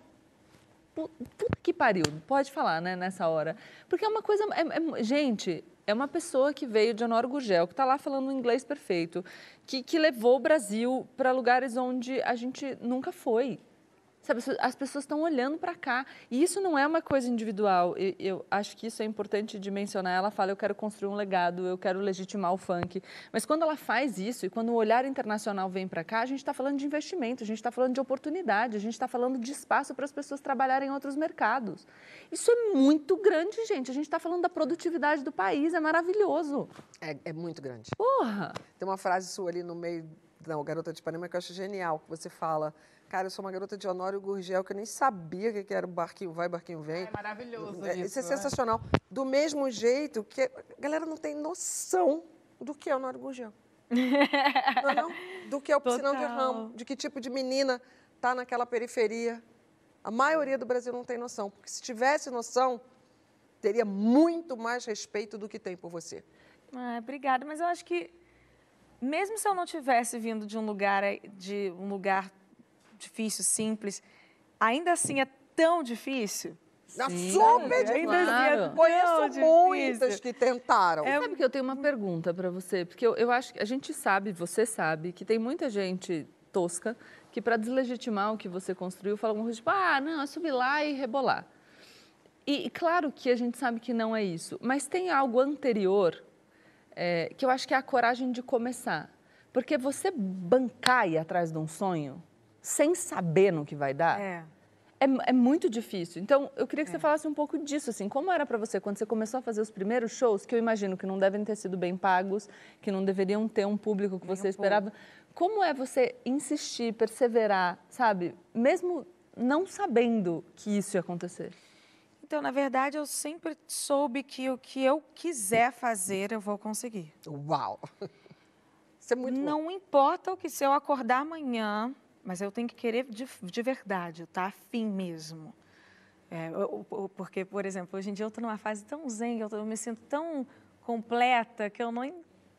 puta que pariu, pode falar, né, nessa hora. Porque é uma coisa. É, é, gente, é uma pessoa que veio de Honório Gugel, que está lá falando inglês perfeito, que, que levou o Brasil para lugares onde a gente nunca foi. Sabe, as pessoas estão olhando para cá. E isso não é uma coisa individual. Eu, eu, acho que isso é importante de mencionar. Ela fala, eu quero construir um legado, eu quero legitimar o funk. Mas quando ela faz isso e quando o olhar internacional vem para cá, a gente está falando de investimento, a gente está falando de oportunidade, a gente está falando de espaço para as pessoas trabalharem em outros mercados. Isso é muito grande, gente. A gente está falando da produtividade do país, é maravilhoso. É, é muito grande. Porra! Tem uma frase sua ali no meio, não, Garota de Ipanema, que eu acho genial, que você fala Cara, eu sou uma garota de Honório Gurgel, que eu nem sabia o que era o barquinho vai, barquinho vem. É maravilhoso é, isso. Isso é sensacional. Do mesmo jeito que a galera não tem noção do que é Honório Gurgel. não, é não? Do que é o piscinão de ramo, de que tipo de menina está naquela periferia. A maioria do Brasil não tem noção, porque se tivesse noção, teria muito mais respeito do que tem por você. Ah, obrigada, mas eu acho que mesmo se eu não tivesse vindo de um lugar de um lugar difícil, simples, ainda assim é tão difícil. Sim, super difícil. Claro. Conheço muitas que tentaram. É... Sabe que eu tenho uma pergunta para você, porque eu, eu acho que a gente sabe, você sabe, que tem muita gente tosca que para deslegitimar o que você construiu fala alguma coisa tipo, ah, não, é subir lá e rebolar. E, e, claro que a gente sabe que não é isso, mas tem algo anterior é, que eu acho que é a coragem de começar. Porque você bancar e atrás de um sonho, sem saber no que vai dar, é, é, é muito difícil. Então, eu queria que é. você falasse um pouco disso, assim, como era para você quando você começou a fazer os primeiros shows, que eu imagino que não devem ter sido bem pagos, que não deveriam ter um público que você esperava. Como é você insistir, perseverar, sabe? Mesmo não sabendo que isso ia acontecer. Então, na verdade, eu sempre soube que o que eu quiser fazer, eu vou conseguir. Uau! Isso é muito Não bom. importa o que se eu acordar amanhã mas eu tenho que querer de, de verdade, tá afim mesmo. É, eu, eu, porque, por exemplo, hoje em dia eu estou numa fase tão zen, eu, tô, eu, me sinto tão completa que eu não.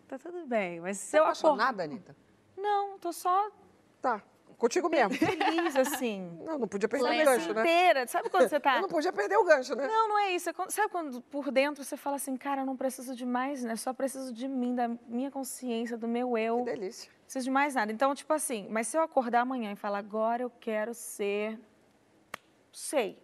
Tá tudo bem. Mas se Você eu apaixonada, Anitta? Não, estou só. Tá. Contigo mesmo. Feliz, assim. Não, não podia perder o gancho, né? inteira. Sabe quando você tá... Eu não podia perder o gancho, né? Não, não é isso. É quando... Sabe quando por dentro você fala assim, cara, eu não preciso de mais, né? Só preciso de mim, da minha consciência, do meu eu. Que delícia. Não preciso de mais nada. Então, tipo assim, mas se eu acordar amanhã e falar, agora eu quero ser... Sei.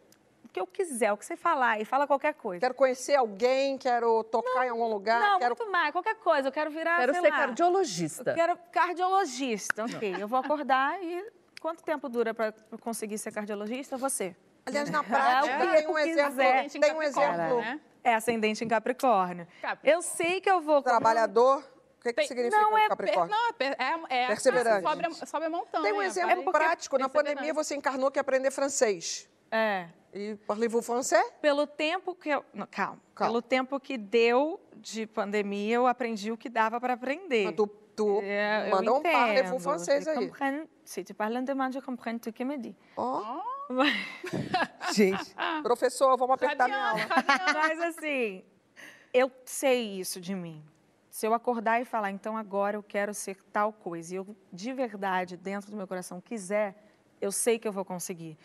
O que eu quiser, o que você falar, e fala qualquer coisa. Quero conhecer alguém, quero tocar não, em algum lugar. Não, quero... muito mais, qualquer coisa. Eu quero virar, Quero ser lá, cardiologista. Eu quero cardiologista, ok. Eu vou acordar e Quanto tempo dura para conseguir ser cardiologista? Você. Aliás, na prática, é tem um exemplo. Tem um exemplo. Né? É ascendente em Capricórnio. Eu sei que eu vou. Trabalhador. O que, que significa não é Capricórnio? Não, é, é, é perseverante. Sobe, sobe a montanha. Tem um exemplo prático. Na pandemia, você encarnou que aprender francês. É. E parlez-vous français? Pelo tempo que eu... Não, calma. calma. Pelo tempo que deu de pandemia, eu aprendi o que dava para aprender. Mas tu tu é, manda um parlez-vous francês aí. Se tu parles alemão, eu compreendo tudo que me diz. Ó. Oh. Gente. Professor, vamos apertar minha aula. Mas assim, eu sei isso de mim. Se eu acordar e falar, então agora eu quero ser tal coisa, e eu de verdade, dentro do meu coração, quiser, eu sei que eu vou conseguir.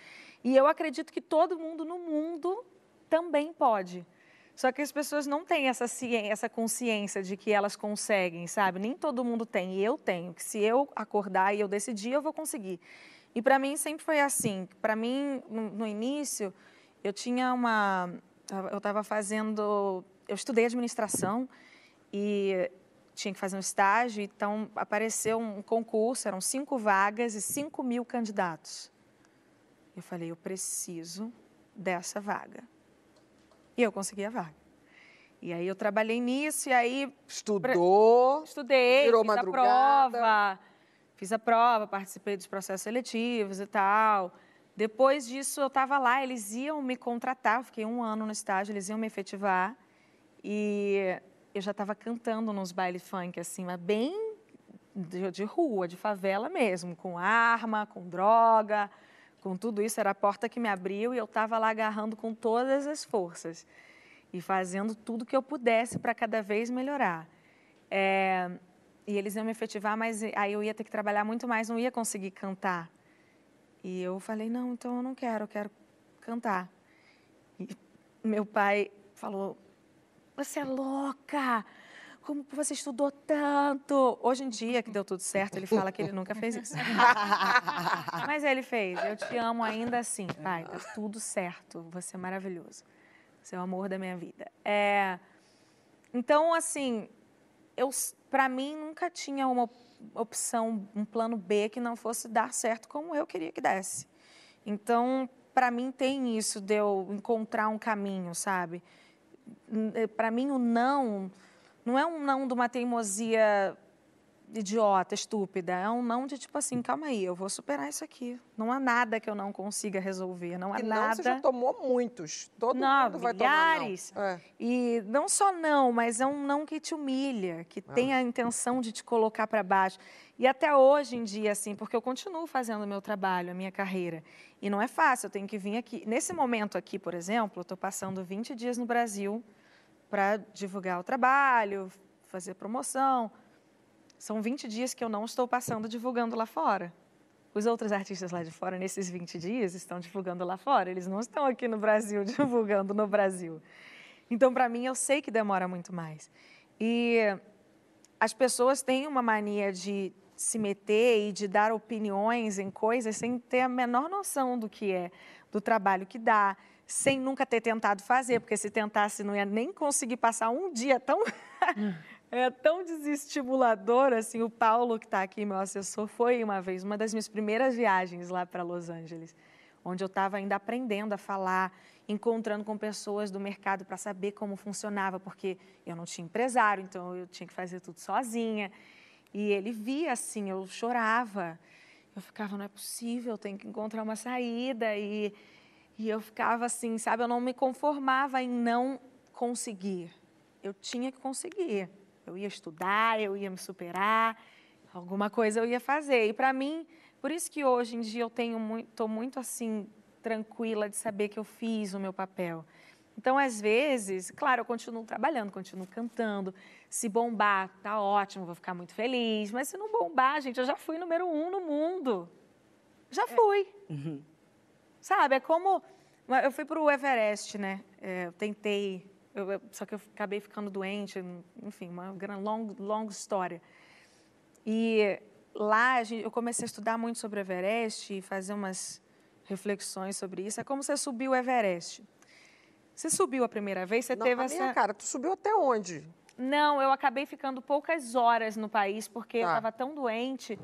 E eu acredito que todo mundo no mundo também pode. Só que as pessoas não têm essa, ciência, essa consciência de que elas conseguem, sabe? Nem todo mundo tem, e eu tenho. Que se eu acordar e eu decidir, eu vou conseguir. E para mim sempre foi assim. Para mim, no, no, início, eu tinha uma. Eu estava fazendo. Eu estudei administração e tinha que fazer um estágio, então apareceu um concurso, eram cinco vagas e cinco mil candidatos. Eu falei, eu preciso dessa vaga. E eu consegui a vaga. E aí eu trabalhei nisso e aí... Estudou, Estudei, virou fiz madrugada. a prova, fiz a prova, participei dos processos seletivos e tal. Depois disso, eu estava lá, eles iam me contratar, eu fiquei um ano no estágio, eles iam me efetivar. E eu já estava cantando nos bailes funk, assim, mas bem de, de, rua, de favela mesmo, com arma, com droga, com tudo isso, era a porta que me abriu e eu estava lá agarrando com todas as forças e fazendo tudo que eu pudesse para cada vez melhorar. É, e eles iam me efetivar, mas aí eu ia ter que trabalhar muito mais, não ia conseguir cantar. E eu falei, não, então eu não quero, eu quero cantar. E meu pai falou, você é louca, como você estudou tanto? Hoje em dia, que deu tudo certo, ele fala que ele nunca fez isso. Mas ele fez. Eu te amo ainda assim, pai. Tá tudo certo. Você é maravilhoso. Você é o amor da minha vida. É... Então, assim, eu, para mim, nunca tinha uma opção, um plano B que não fosse dar certo como eu queria que desse. Então, para mim, tem isso de eu encontrar um caminho, sabe? Para mim, o não não é um não de uma teimosia idiota, estúpida. É um não de tipo assim, calma aí, eu vou superar isso aqui. Não há nada que eu não consiga resolver. Não há e nada. Não, você já tomou muitos. Todo não, mundo vai milhares. tomar não. É. E não só não, mas é um não que te humilha, que ah. tem a intenção de te colocar para baixo. E até hoje em dia, assim, porque eu continuo fazendo o meu trabalho, a minha carreira. E não é fácil, eu tenho que vir aqui. Nesse momento aqui, por exemplo, eu estou passando 20 dias no Brasil para divulgar o trabalho, fazer promoção. São 20 dias que eu não estou passando divulgando lá fora. Os outros artistas lá de fora, nesses 20 dias, estão divulgando lá fora. Eles não estão aqui no Brasil divulgando no Brasil. Então, para mim, eu sei que demora muito mais. E as pessoas têm uma mania de se meter e de dar opiniões em coisas sem ter a menor noção do que é, do trabalho que dá, sem nunca ter tentado fazer, porque se tentasse não ia nem conseguir passar um dia tão é tão desestimulador, assim, o Paulo, que está aqui, meu assessor, foi uma vez, uma das minhas primeiras viagens lá para Los Angeles, onde eu estava ainda aprendendo a falar, encontrando com pessoas do mercado para saber como funcionava, porque eu não tinha empresário, então eu tinha que fazer tudo sozinha. E ele via assim, eu chorava, eu ficava, não é possível, eu tenho que encontrar uma saída. E, e eu ficava assim, sabe, eu não me conformava em não conseguir, eu tinha que conseguir. Eu ia estudar, eu ia me superar, alguma coisa eu ia fazer. E para mim, por isso que hoje em dia eu tenho muito, tô muito assim tranquila de saber que eu fiz o meu papel. Então, às vezes, claro, eu continuo trabalhando, continuo cantando. Se bombar, tá ótimo, vou ficar muito feliz. Mas se não bombar, gente, eu já fui número um no mundo. Já é. fui. É. Uhum. Sabe, é como... Eu fui para o Everest, né? É, eu tentei eu, só que eu acabei ficando doente, enfim, uma longa, longa história. E lá gente, eu comecei a estudar muito sobre o Everest e fazer umas reflexões sobre isso. É como você subiu o Everest. Você subiu a primeira vez, você Não, teve essa... Minha cara, tu subiu até onde? Não, eu acabei ficando poucas horas no país porque tá. eu estava tão doente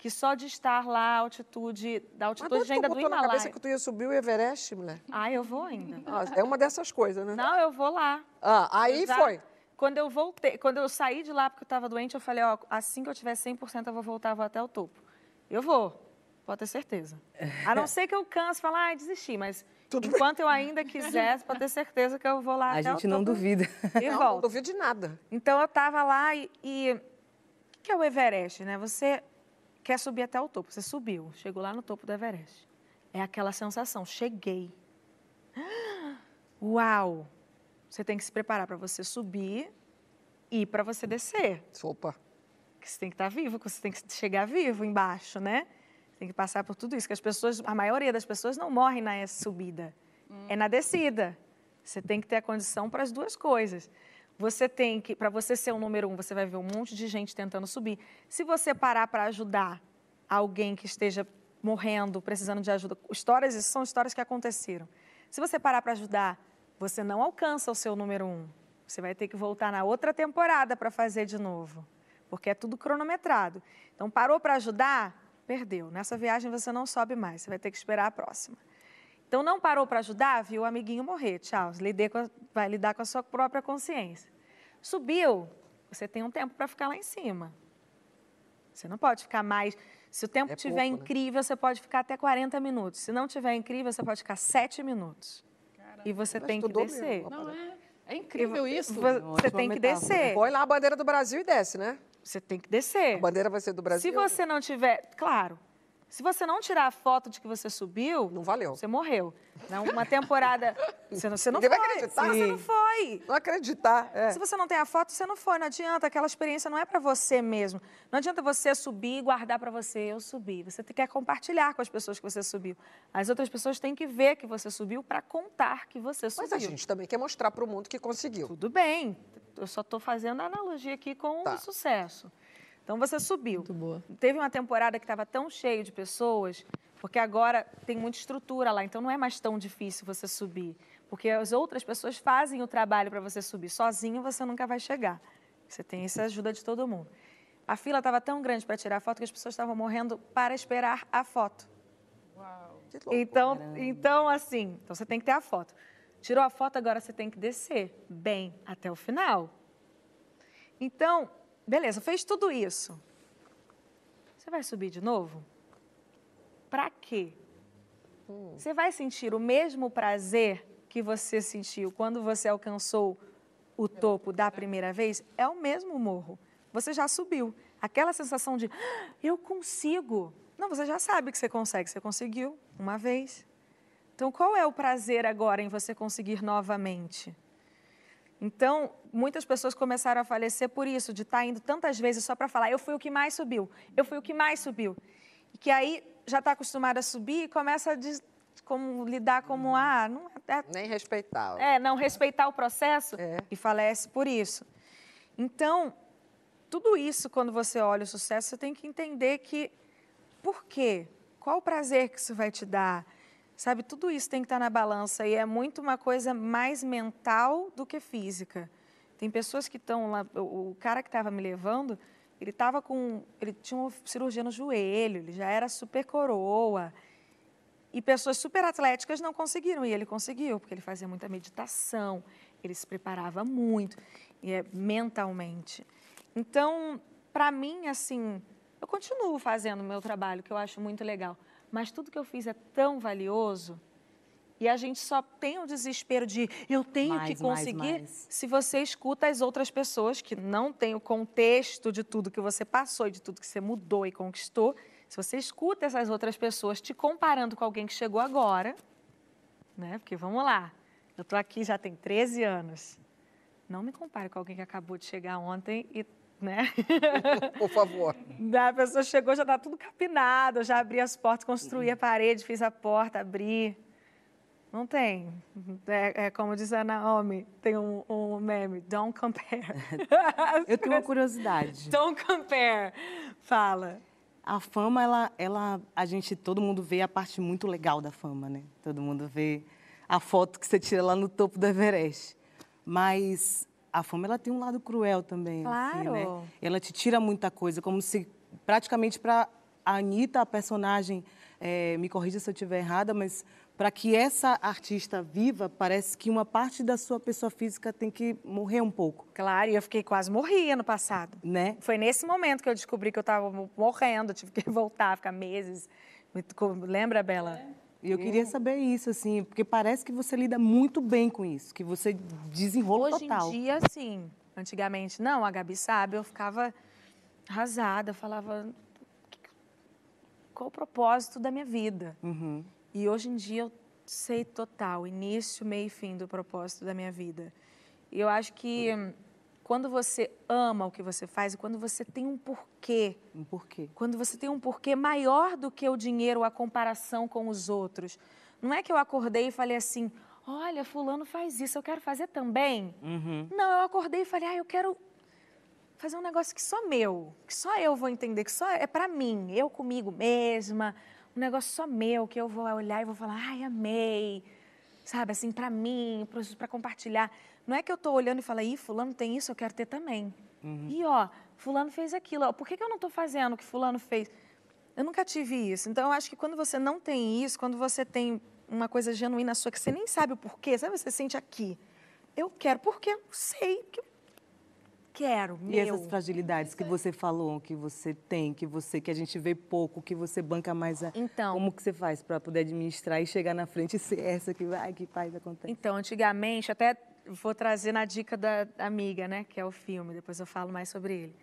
que só de estar lá, a altitude, da altitude ainda do Himalaia. na cabeça que tu ia subir o Everest, mulher? Ah, eu vou ainda. Ah, é uma dessas coisas, né? Não, eu vou lá. Ah, aí já, foi. Quando eu voltei, quando eu saí de lá porque eu estava doente, eu falei, ó, assim que eu tiver 100% eu vou voltar, vou até o topo. Eu vou, pode ter certeza. A não ser que eu canse e falar, ah, desisti, mas Tudo enquanto bem. eu ainda quiser, pode ter certeza que eu vou lá A até gente não duvida. E não, volto. não duvido de nada. Então eu estava lá e, e... O que é o Everest, né? Você quer subir até o topo. Você subiu, chegou lá no topo do Everest. É aquela sensação, cheguei. Uau! Você tem que se preparar para você subir e para você descer. Opa! Você tem que estar tá vivo, você tem que chegar vivo embaixo, né? Tem que passar por tudo isso. Que as pessoas, a maioria das pessoas não morre na subida, hum. é na descida. Você tem que ter a condição para as duas coisas. Você tem que, para você ser o número um, você vai ver um monte de gente tentando subir. Se você parar para ajudar alguém que esteja morrendo, precisando de ajuda, histórias são histórias que aconteceram. Se você parar para ajudar, você não alcança o seu número um. Você vai ter que voltar na outra temporada para fazer de novo, porque é tudo cronometrado. Então, parou para ajudar, perdeu. Nessa viagem você não sobe mais, você vai ter que esperar a próxima. Então, não parou para ajudar, viu o amiguinho morrer. Tchau, a, vai lidar com a sua própria consciência. Subiu, você tem um tempo para ficar lá em cima. Você não pode ficar mais. Se o tempo estiver é né? incrível, né? você pode ficar até 40 minutos. Se não estiver incrível, você pode ficar 7 minutos. Caramba, e você tem que descer. Mesmo, não é? É incrível isso. Você tem que descer. Põe lá a bandeira do Brasil e desce, né? Você tem que descer. A bandeira vai ser do Brasil. Se você não tiver, claro, Se você não tirar a foto de que você subiu, não valeu. Você morreu. Não, uma temporada. Você não, você não Ninguém foi. vai acreditar. Você não foi. Não acreditar. É. Se você não tem a foto, você não foi. Não adianta. Aquela experiência não é para você mesmo. Não adianta você subir e guardar para você. Eu subi. Você quer compartilhar com as pessoas que você subiu. As outras pessoas têm que ver que você subiu para contar que você subiu. Mas a gente também quer mostrar para o mundo que conseguiu. Tudo bem. Eu só estou fazendo a analogia aqui com tá. o sucesso. Então você subiu. Muito boa. Teve uma temporada que estava tão cheio de pessoas, porque agora tem muita estrutura lá, então não é mais tão difícil você subir. Porque as outras pessoas fazem o trabalho para você subir. Sozinho você nunca vai chegar. Você tem essa ajuda de todo mundo. A fila estava tão grande para tirar a foto que as pessoas estavam morrendo para esperar a foto. Uau. Então, então, assim, então você tem que ter a foto. Tirou a foto, agora você tem que descer bem até o final. Então, Beleza, fez tudo isso. Você vai subir de novo? Para quê? Hum. Você vai sentir o mesmo prazer que você sentiu quando você alcançou o topo da primeira vez? É o mesmo morro. Você já subiu. Aquela sensação de ah, eu consigo. Não, você já sabe que você consegue. Você conseguiu uma vez. Então, qual é o prazer agora em você conseguir novamente? Então, muitas pessoas começaram a falecer por isso, de estar tá indo tantas vezes só para falar, eu fui o que mais subiu, eu fui o que mais subiu. E que aí já está acostumado a subir e começa a como, lidar como, ah, não é, Nem respeitar. É, não respeitar o processo é. e falece por isso. Então, tudo isso, quando você olha o sucesso, você tem que entender que, por quê? Qual o prazer que isso vai te dar? Sabe, tudo isso tem que estar na balança e é muito uma coisa mais mental do que física. Tem pessoas que estão lá, o cara que estava me levando, ele estava com, ele tinha uma cirurgia no joelho, ele já era super coroa. E pessoas super atléticas não conseguiram, e ele conseguiu, porque ele fazia muita meditação, ele se preparava muito, e é mentalmente. Então, para mim, assim, eu continuo fazendo o meu trabalho, que eu acho muito legal mas tudo que eu fiz é tão valioso. E a gente só tem o desespero de eu tenho mais, que conseguir mais, mais. se você escuta as outras pessoas que não têm o contexto de tudo que você passou e de tudo que você mudou e conquistou. Se você escuta essas outras pessoas te comparando com alguém que chegou agora, né? Porque vamos lá, eu estou aqui já tem 13 anos. Não me compare com alguém que acabou de chegar ontem e né? Por favor. A pessoa chegou, já está tudo capinado, já abri as portas, construí a parede, fiz a porta, abri. Não tem. É, é como diz a Naomi, tem um, um meme, don't compare. eu tenho uma curiosidade. Don't compare. Fala. A fama, ela, ela, a gente, todo mundo vê a parte muito legal da fama, né? Todo mundo vê a foto que você tira lá no topo do Everest. Mas a fama ela tem um lado cruel também. Claro. Assim, né? Ela te tira muita coisa, como se praticamente para a Anitta, a personagem, é, me corrija se eu estiver errada, mas para que essa artista viva, parece que uma parte da sua pessoa física tem que morrer um pouco. Claro, e eu fiquei quase morri ano passado. Né? Foi nesse momento que eu descobri que eu estava morrendo, tive que voltar, ficar meses. Lembra, Bela? É. E eu queria saber isso, assim, porque parece que você lida muito bem com isso, que você desenrola Hoje total. Hoje em dia, sim. Antigamente, não, a Gabi sabe, eu ficava arrasada, falava, qual o propósito da minha vida? Uhum. E hoje em dia eu sei total, início, meio e fim do propósito da minha vida. E eu acho que... Uhum quando você ama o que você faz e quando você tem um porquê. Um porquê. Quando você tem um porquê maior do que o dinheiro, a comparação com os outros. Não é que eu acordei e falei assim, olha, fulano faz isso, eu quero fazer também. Uhum. Não, eu acordei e falei, ah, eu quero fazer um negócio que só meu, que só eu vou entender, que só é para mim, eu comigo mesma, um negócio só meu, que eu vou olhar e vou falar, ai, amei, sabe, assim, para mim, para compartilhar. Não é que eu estou olhando e falo, ih, fulano tem isso, eu quero ter também. Uhum. E ó, fulano fez aquilo, ó, por que, que eu não estou fazendo o que fulano fez? Eu nunca tive isso. Então, eu acho que quando você não tem isso, quando você tem uma coisa genuína sua que você nem sabe o porquê, sabe? Você sente aqui. Eu quero porque eu sei que eu quero. E meu. essas fragilidades que você falou, que você tem, que você que a gente vê pouco, que você banca mais a... Então, como que você faz para poder administrar e chegar na frente e ser essa que vai, que faz acontecer? Então, antigamente, até vou trazer na dica da amiga, né, que é o filme, depois eu falo mais sobre ele.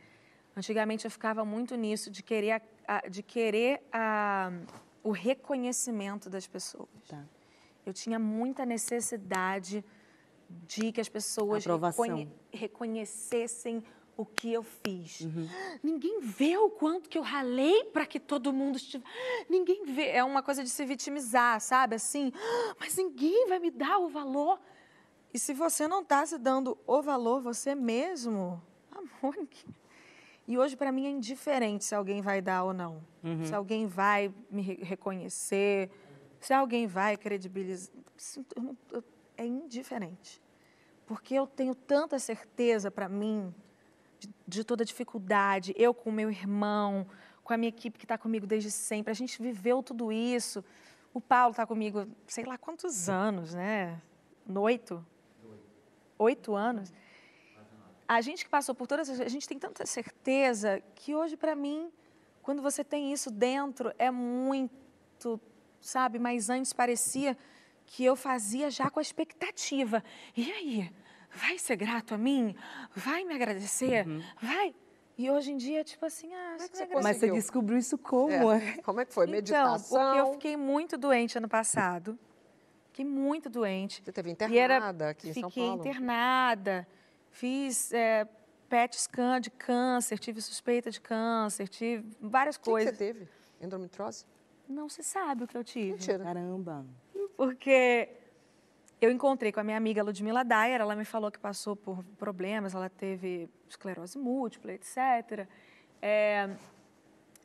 Antigamente eu ficava muito nisso de querer, a, de querer a, o reconhecimento das pessoas. Tá. Eu tinha muita necessidade de que as pessoas reconhe reconhecessem o que eu fiz. Uhum. Ninguém vê o quanto que eu ralei para que todo mundo estivesse. Ninguém vê. É uma coisa de se vitimizar, sabe? Assim, mas ninguém vai me dar o valor. E se você não está se dando o valor você mesmo, amor. E hoje, para mim, é indiferente se alguém vai dar ou não. Uhum. Se alguém vai me reconhecer, se alguém vai credibilizar. É indiferente. Porque eu tenho tanta certeza para mim de, de, toda a dificuldade, eu com o meu irmão, com a minha equipe que está comigo desde sempre. A gente viveu tudo isso. O Paulo está comigo, sei lá quantos anos, né? Oito? Oito anos a gente que passou por todas, a gente tem tanta certeza que hoje para mim, quando você tem isso dentro, é muito, sabe? Mas antes parecia que eu fazia já com a expectativa. E aí, vai ser grato a mim? Vai me agradecer? Uhum. Vai? E hoje em dia, tipo assim, ah, você, você Mas você descobriu isso como? É. Como é que foi? Então, Meditação? Porque eu fiquei muito doente ano passado. Fiquei muito doente. Você teve internada era, aqui em São Paulo? Fiquei internada. Fiz é, PET scan de câncer, tive suspeita de câncer, tive várias coisas. O que você teve? Endometriose? Não se sabe o que eu tive. Mentira. Caramba. Porque eu encontrei com a minha amiga Ludmila Dyer, ela me falou que passou por problemas, ela teve esclerose múltipla, etc. É,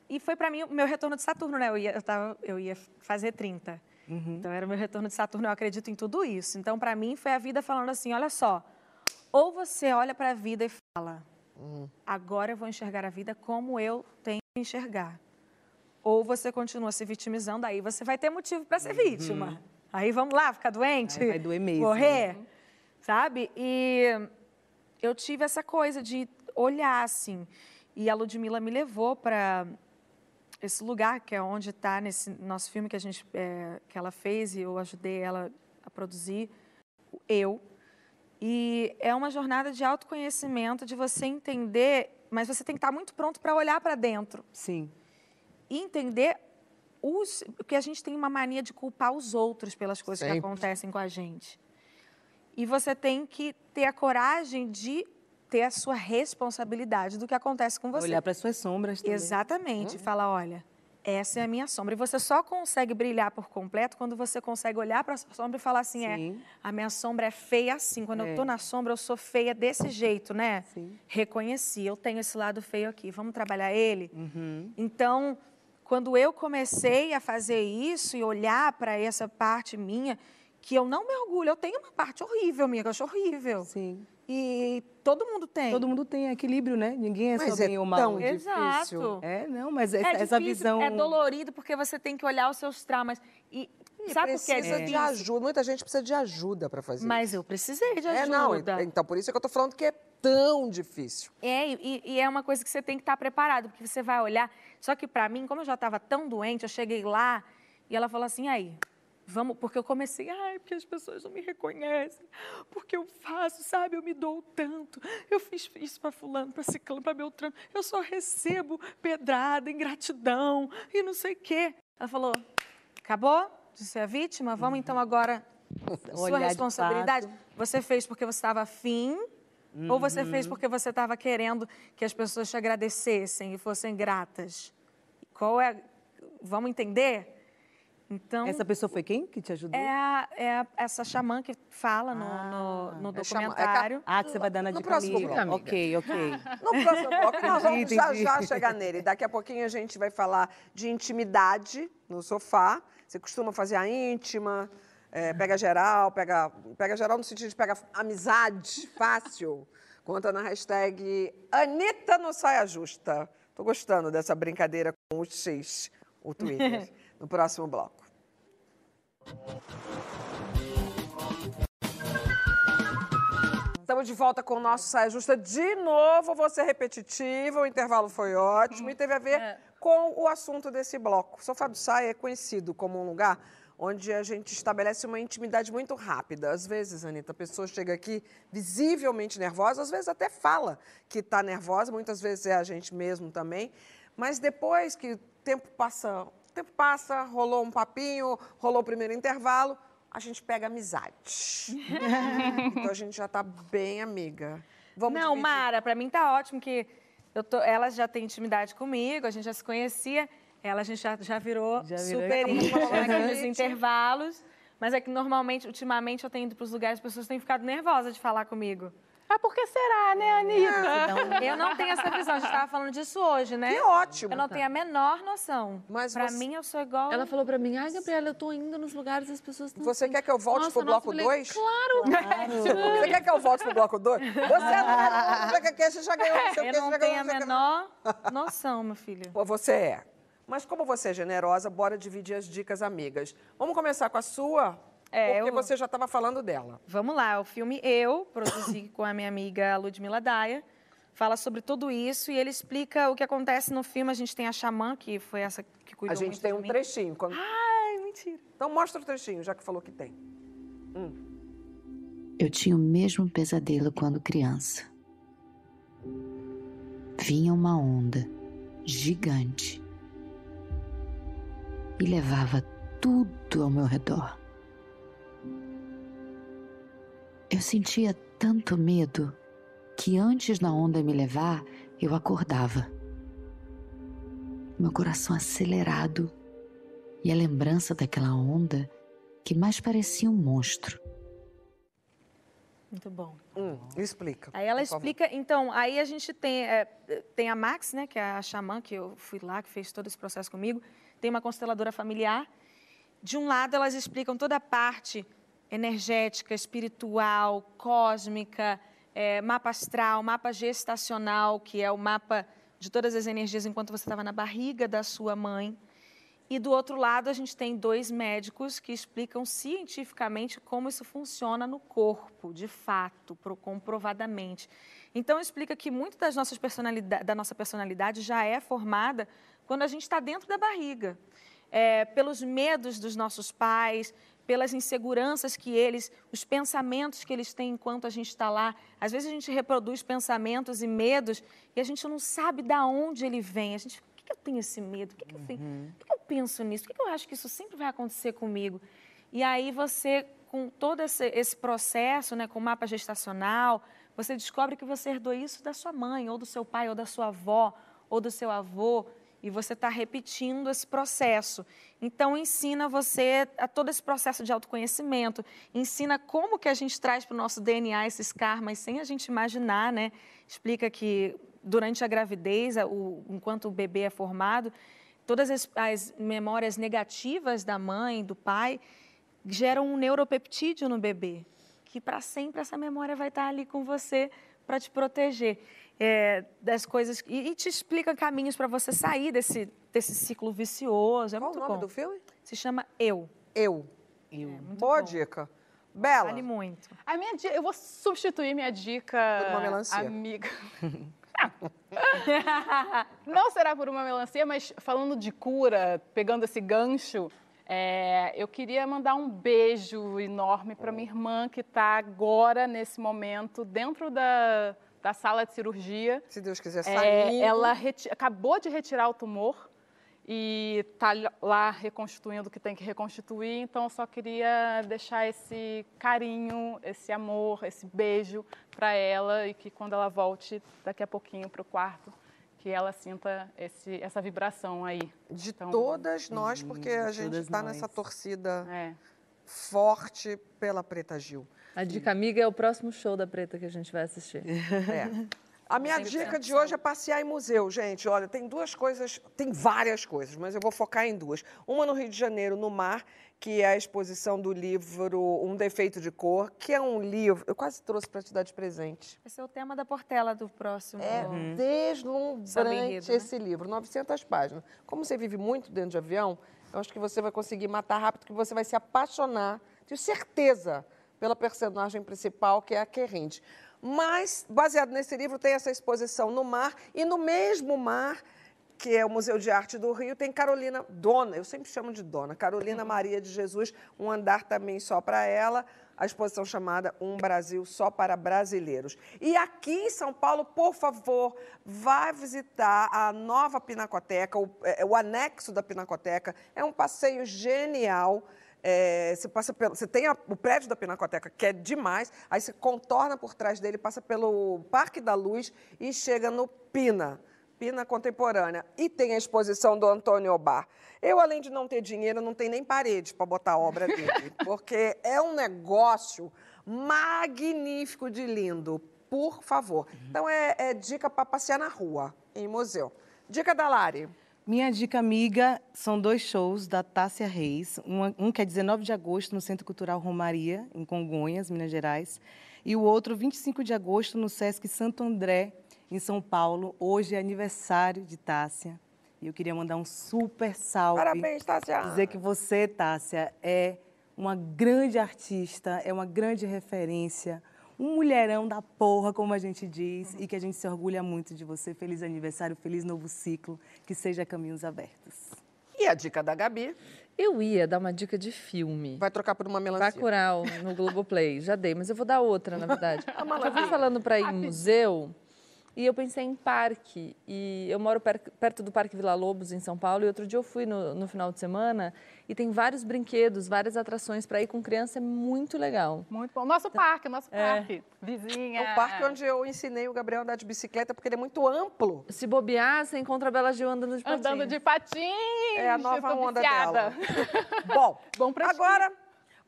e foi para mim o meu retorno de Saturno, né? Eu ia, eu tava, eu ia fazer 30. Uhum. Então era o meu retorno de Saturno, eu acredito em tudo isso. Então para mim foi a vida falando assim, olha só, ou você olha para a vida e fala: hum. agora eu vou enxergar a vida como eu tenho que enxergar. Ou você continua se vitimizando, aí você vai ter motivo para ser uhum. vítima. Aí vamos lá, ficar doente? vai doer mesmo. Morrer, né? sabe? E eu tive essa coisa de olhar assim. E a Ludmilla me levou para esse lugar que é onde está nesse nosso filme que a gente é, que ela fez e eu ajudei ela a produzir. Eu e é uma jornada de autoconhecimento, de você entender, mas você tem que estar muito pronto para olhar para dentro. Sim. E entender os, porque a gente tem uma mania de culpar os outros pelas coisas Sempre. que acontecem com a gente. E você tem que ter a coragem de ter a sua responsabilidade do que acontece com você. Olhar para as suas sombras também. Exatamente. Uhum. Falar, olha, essa é a minha sombra. E você só consegue brilhar por completo quando você consegue olhar para a sua sombra e falar assim: é, Sim. é, a minha sombra é feia assim. Quando é. eu estou na sombra, eu sou feia desse jeito, né? Sim. Reconheci, eu tenho esse lado feio aqui, vamos trabalhar ele? Uhum. Então, quando eu comecei a fazer isso e olhar para essa parte minha, que eu não me orgulho, eu tenho uma parte horrível minha, que eu acho horrível. Sim. E todo mundo tem. Todo mundo tem equilíbrio, né? Ninguém é mas só é bem ou mal. Tão Exato. É, não, mas essa, é essa visão. É dolorido porque você tem que olhar os seus traumas. E, e sabe precisa que é de ajuda. Muita gente precisa de ajuda para fazer mas isso. Mas eu precisei de ajuda. É, não. Então, por isso é que eu tô falando que é tão difícil. É, e, e é uma coisa que você tem que estar preparado, porque você vai olhar. Só que para mim, como eu já estava tão doente, eu cheguei lá e ela falou assim: aí, Vamos, porque eu comecei, ai, porque as pessoas não me reconhecem, porque eu faço, sabe, eu me dou tanto, eu fiz isso para fulano, para ciclano, para Beltrano, eu só recebo pedrada, ingratidão e não sei o quê. Ela falou, acabou de ser a vítima, vamos então agora, sua responsabilidade, você fez porque você estava afim, uhum. ou você fez uhum. porque você estava querendo que as pessoas te agradecessem e fossem gratas? Qual é, vamos entender? Então, essa pessoa foi quem que te ajudou? É, a, é a, essa xamã que fala no, ah, no, no é documentário. É ah, que você vai dar na dica próximo amiga. amiga. Ok, ok. No próximo bloco, nós vamos já, já chegar nele. Daqui a pouquinho a gente vai falar de intimidade no sofá. Você costuma fazer a íntima, é, pega geral, pega, pega geral no sentido de pega amizade fácil. Conta na hashtag Anitta no Saia Justa. Tô gostando dessa brincadeira com o X, o Twitter. no próximo bloco. Estamos de volta com o nosso Saia Justa. De novo, vou ser repetitiva, o intervalo foi ótimo e teve a ver é. com o assunto desse bloco. O Sofá do Saia é conhecido como um lugar onde a gente estabelece uma intimidade muito rápida. Às vezes, Anitta, a pessoa chega aqui visivelmente nervosa, às vezes até fala que está nervosa, muitas vezes é a gente mesmo também, mas depois que o tempo passa, o tempo passa, rolou um papinho, rolou o primeiro intervalo, a gente pega amizade. então a gente já está bem amiga. Vamos Não, dividir. Mara, para mim tá ótimo que eu tô, ela já tem intimidade comigo, a gente já se conhecia. Ela a gente já, já virou já super íntima nos intervalos. Mas é que normalmente, ultimamente, eu tenho ido para os lugares, as pessoas têm ficado nervosas de falar comigo. Ah, por que será, né, Anitta? Não, eu não tenho essa visão. A gente estava falando disso hoje, né? Que ótimo. Eu não tenho a menor noção. Mas pra você... mim, eu sou igual. Ela falou pra mim: ai, Gabriela, eu tô indo nos lugares e as pessoas estão. Você assim, quer que eu volte nossa, pro bloco 2? Claro. claro. Você quer que eu volte pro bloco 2? Você não é que você já ganhou. Eu não tenho a menor noção, meu filho. Pô, você é. Mas como você é generosa, bora dividir as dicas amigas. Vamos começar com a sua? É, porque eu... você já estava falando dela. Vamos lá, o filme Eu, produzi com a minha amiga Ludmila Daia, fala sobre tudo isso e ele explica o que acontece no filme. A gente tem a Xamã, que foi essa que cuidou A gente tem um mim. trechinho. Quando... Ai, mentira. Então mostra o trechinho, já que falou que tem. Hum. Eu tinha o mesmo pesadelo quando criança. Vinha uma onda gigante e levava tudo ao meu redor. Eu sentia tanto medo que antes da onda me levar, eu acordava. Meu coração acelerado e a lembrança daquela onda que mais parecia um monstro. Muito bom. Hum, explica. Aí ela explica, então, aí a gente tem, é, tem a Max, né, que é a xamã, que eu fui lá, que fez todo esse processo comigo, tem uma consteladora familiar. De um lado, elas explicam toda a parte energética, espiritual, cósmica, é, mapa astral, mapa gestacional, que é o mapa de todas as energias enquanto você estava na barriga da sua mãe. E do outro lado, a gente tem dois médicos que explicam cientificamente como isso funciona no corpo, de fato, comprovadamente. Então, explica que muito das nossas personalidade, da nossa personalidade já é formada quando a gente está dentro da barriga. É, pelos medos dos nossos pais, pelas inseguranças que eles, os pensamentos que eles têm enquanto a gente está lá. Às vezes a gente reproduz pensamentos e medos e a gente não sabe de onde ele vem. A gente, por que, eu tenho esse medo? Por que, eu, uhum. por que, eu penso nisso? Por que, eu acho que isso sempre vai acontecer comigo? E aí você, com todo esse, esse processo, né, com o mapa gestacional, você descobre que você herdou isso da sua mãe, ou do seu pai, ou da sua avó, ou do seu avô e você está repetindo esse processo. Então, ensina você a todo esse processo de autoconhecimento, ensina como que a gente traz para o nosso DNA esses karmas sem a gente imaginar, né? Explica que durante a gravidez, o, enquanto o bebê é formado, todas as, as memórias negativas da mãe, do pai, geram um neuropeptídeo no bebê, que para sempre essa memória vai estar tá ali com você para te proteger é, das coisas e, e, te explica caminhos para você sair desse, desse ciclo vicioso. É Qual muito o nome bom. do filme? Se chama Eu. Eu. Eu. É, Boa bom. dica. Bela. Vale muito. A minha dica, eu vou substituir minha dica. Por uma melancia. Amiga. Não será por uma melancia, mas falando de cura, pegando esse gancho, é, eu queria mandar um beijo enorme para minha irmã que está agora, nesse momento, dentro da, da sala de cirurgia. Se Deus quiser sair. É, ela acabou de retirar o tumor e está lá reconstituindo o que tem que reconstituir. Então, eu só queria deixar esse carinho, esse amor, esse beijo para ela e que quando ela volte daqui a pouquinho para o quarto, que ela sinta esse, essa vibração aí. De então, todas nós, porque a gente está nessa torcida é. Forte pela Preta Gil. A dica amiga é o próximo show da Preta que a gente vai assistir. É. A minha dica de hoje é passear em museu, gente. Olha, tem duas coisas, tem várias coisas, mas eu vou focar em duas. Uma no Rio de Janeiro, no mar, que é a exposição do livro Um Defeito de Cor, que é um livro. Eu quase trouxe para te dar de presente. Esse é o tema da Portela do próximo. É uhum. deslumbrante né? esse livro, 900 páginas. Como você vive muito dentro de avião, eu acho que você vai conseguir matar rápido, que você vai se apaixonar, tenho certeza pela personagem principal, que é a Querrinde. Mas, baseado nesse livro, tem essa exposição no mar, e no mesmo mar que é o Museu de Arte do Rio, tem Carolina Dona, eu sempre chamo de Dona, Carolina uhum. Maria de Jesus, um andar também só para ela, a exposição chamada Um Brasil Só para Brasileiros. E aqui em São Paulo, por favor, vá visitar a nova Pinacoteca, o, é, o anexo da Pinacoteca. É um passeio genial. É, você, passa pelo, você tem a, o prédio da Pinacoteca, que é demais, aí você contorna por trás dele, passa pelo Parque da Luz e chega no Pina. Pina Contemporânea. E tem a exposição do Antônio Obar. Eu, além de não ter dinheiro, não tenho nem parede para botar a obra dele, porque é um negócio magnífico de lindo. Por favor. Então, é, é dica para passear na rua, em museu. Dica da Lari. Minha dica amiga são dois shows da Tássia Reis. Um, um que é 19 de agosto no Centro Cultural Romaria, em Congonhas, Minas Gerais. E o outro, 25 de agosto, no Sesc Santo André, em São Paulo. Hoje é aniversário de Tássia. E eu queria mandar um super salve. Parabéns, Tássia. Dizer que você, Tássia, é uma grande artista, é uma grande referência, um mulherão da porra, como a gente diz, e que a gente se orgulha muito de você. Feliz aniversário, feliz novo ciclo, que seja caminhos abertos. E a dica da Gabi? Eu ia dar uma dica de filme. Vai trocar por uma melancia. Bacurau, no Globoplay. Já dei, mas eu vou dar outra, na verdade. eu vim falando para ir em museu, e eu pensei em parque. E eu moro per perto do Parque Vila Lobos, em São Paulo. E outro dia eu fui no, no final de semana e tem vários brinquedos, várias atrações para ir com criança. É muito legal. Muito bom. Nosso então, parque, nosso é. parque. Vizinha. É o parque onde eu ensinei o Gabriel a andar de bicicleta, porque ele é muito amplo. Se bobear, você encontra a Bela Gil andando de patins. Andando de patins. É a nova onda dela. bom, bom pra agora...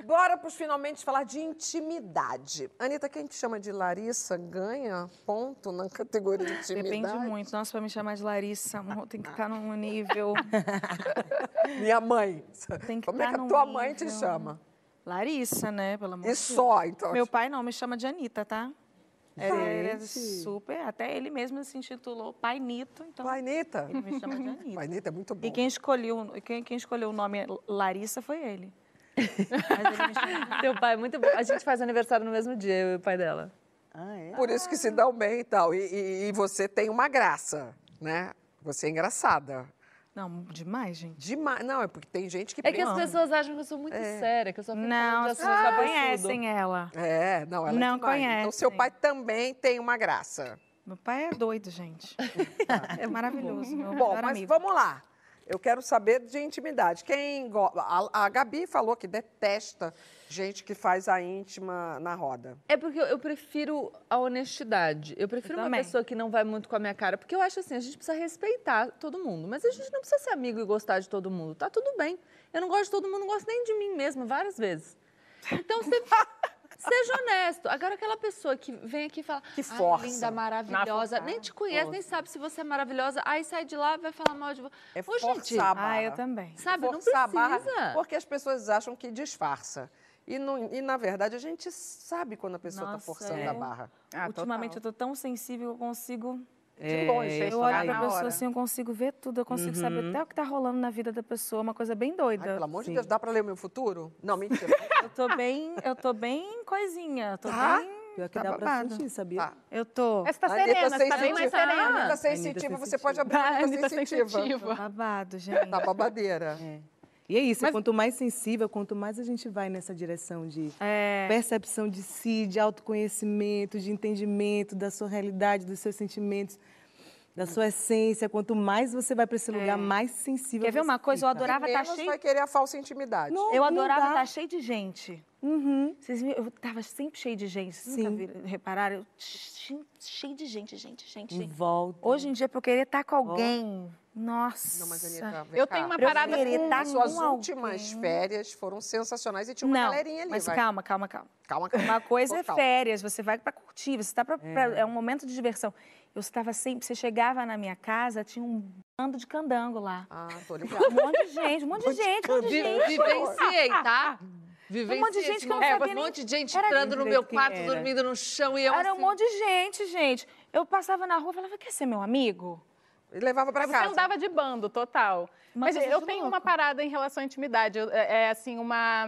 Bora para os finalmente falar de intimidade. Anitta, quem te chama de Larissa ganha ponto na categoria de intimidade? Depende muito. Nossa, para me chamar de Larissa, tem que estar num nível. Minha mãe. Tem que Como é que a tua mãe te chama? Larissa, né? Pelo amor E só, então. Meu pai não me chama de Anitta, tá? Ele, ele é super, até ele mesmo se intitulou Pai Nito, então. Pai Nita. Ele me chama de Anitta. Pai Nita é muito bom. E quem escolheu, quem, quem escolheu o nome Larissa foi ele. Teu pai, muito bom. A gente faz aniversário no mesmo dia, eu e o pai dela. Ah, é? Por isso que se dão bem e tal. E, e, e você tem uma graça, né? Você é engraçada. Não, demais, gente. Demais. Não, é porque tem gente que... É que as pessoas acham que eu sou muito é. séria, que eu sou Não, as pessoas não conhecem ela. É, não, ela é Não é conhece. Então, seu pai também tem uma graça. Meu pai é doido, gente. é maravilhoso, meu Bom, mas amigo. vamos lá. Eu quero saber de intimidade. Quem a, a Gabi falou que detesta gente que faz a íntima na roda. É porque eu, eu prefiro a honestidade. Eu prefiro eu uma pessoa que não vai muito com a minha cara, porque eu acho assim, a gente precisa respeitar todo mundo, mas a gente não precisa ser amigo e gostar de todo mundo. Tá tudo bem. Eu não gosto de todo mundo, não gosto nem de mim mesma, várias vezes. Então você Seja honesto. Agora, aquela pessoa que vem aqui e fala. Que força. linda, maravilhosa. Nem te conhece, nem sabe se você é maravilhosa. Aí sai de lá e vai falar mal de você. É Ô, forçar gente, a barra. Ah, eu também. Sabe, forçar não precisa. A barra porque as pessoas acham que disfarça. E, e, na verdade, a gente sabe quando a pessoa está forçando é. a barra. Ah, Ultimamente, total. eu estou tão sensível que eu consigo é, longe. Eu olho para a pessoa assim, eu consigo ver tudo, eu consigo uhum. saber até o que está rolando na vida da pessoa, uma coisa bem doida. Ai, pelo amor Sim. de Deus, dá para ler o meu futuro? Não, mentira. eu tô bem, eu tô bem coisinha, tô tá? bem... Pior que tá dá para sentir, sabia? Tá. Eu tô. Você tá serena, você tá bem mais serena. Anitta sensitiva, você pode abrir a Anitta sensitiva. sensitiva. babado, gente. Tá babadeira. É. E é isso, Mas... quanto mais sensível, quanto mais a gente vai nessa direção de é... percepção de si, de autoconhecimento, de entendimento da sua realidade, dos seus sentimentos, da sua essência. Quanto mais você vai para esse lugar, é. mais sensível Quer ver uma coisa? Eu adorava estar tá cheio... vai querer a falsa intimidade. Não, eu adorava estar tá cheio de gente. Uhum. Vocês viram? Eu estava sempre cheio de gente. Vocês Sim. nunca viram, repararam? Eu, cheio de gente, gente, gente. Em volta. Hoje em dia, para eu querer estar com alguém... Oh. Nossa. Não, mas Anitta, eu tenho uma parada com... Tá Suas últimas alguém. férias foram sensacionais e tinha uma Não, galerinha ali. Mas vai. calma, calma, calma. Calma, calma. Uma coisa é férias, você vai para curtir, você está para é. é um momento de diversão. Eu estava sempre, você chegava na minha casa, tinha um bando de candango lá. Ah, tô ligado. Um monte de gente, um monte de gente, um monte de gente. Vivenciei, tá? Vivenciei. Um monte de gente que eu não é, sabia Um monte de gente entrando no meu quarto, dormindo no chão e eu Era assim... um monte de gente, gente. Eu passava na rua e falava, quer ser meu amigo? E levava para casa. Você andava de bando, total. Mas, Mas eu tenho louco. uma parada em relação à intimidade. É, é assim, uma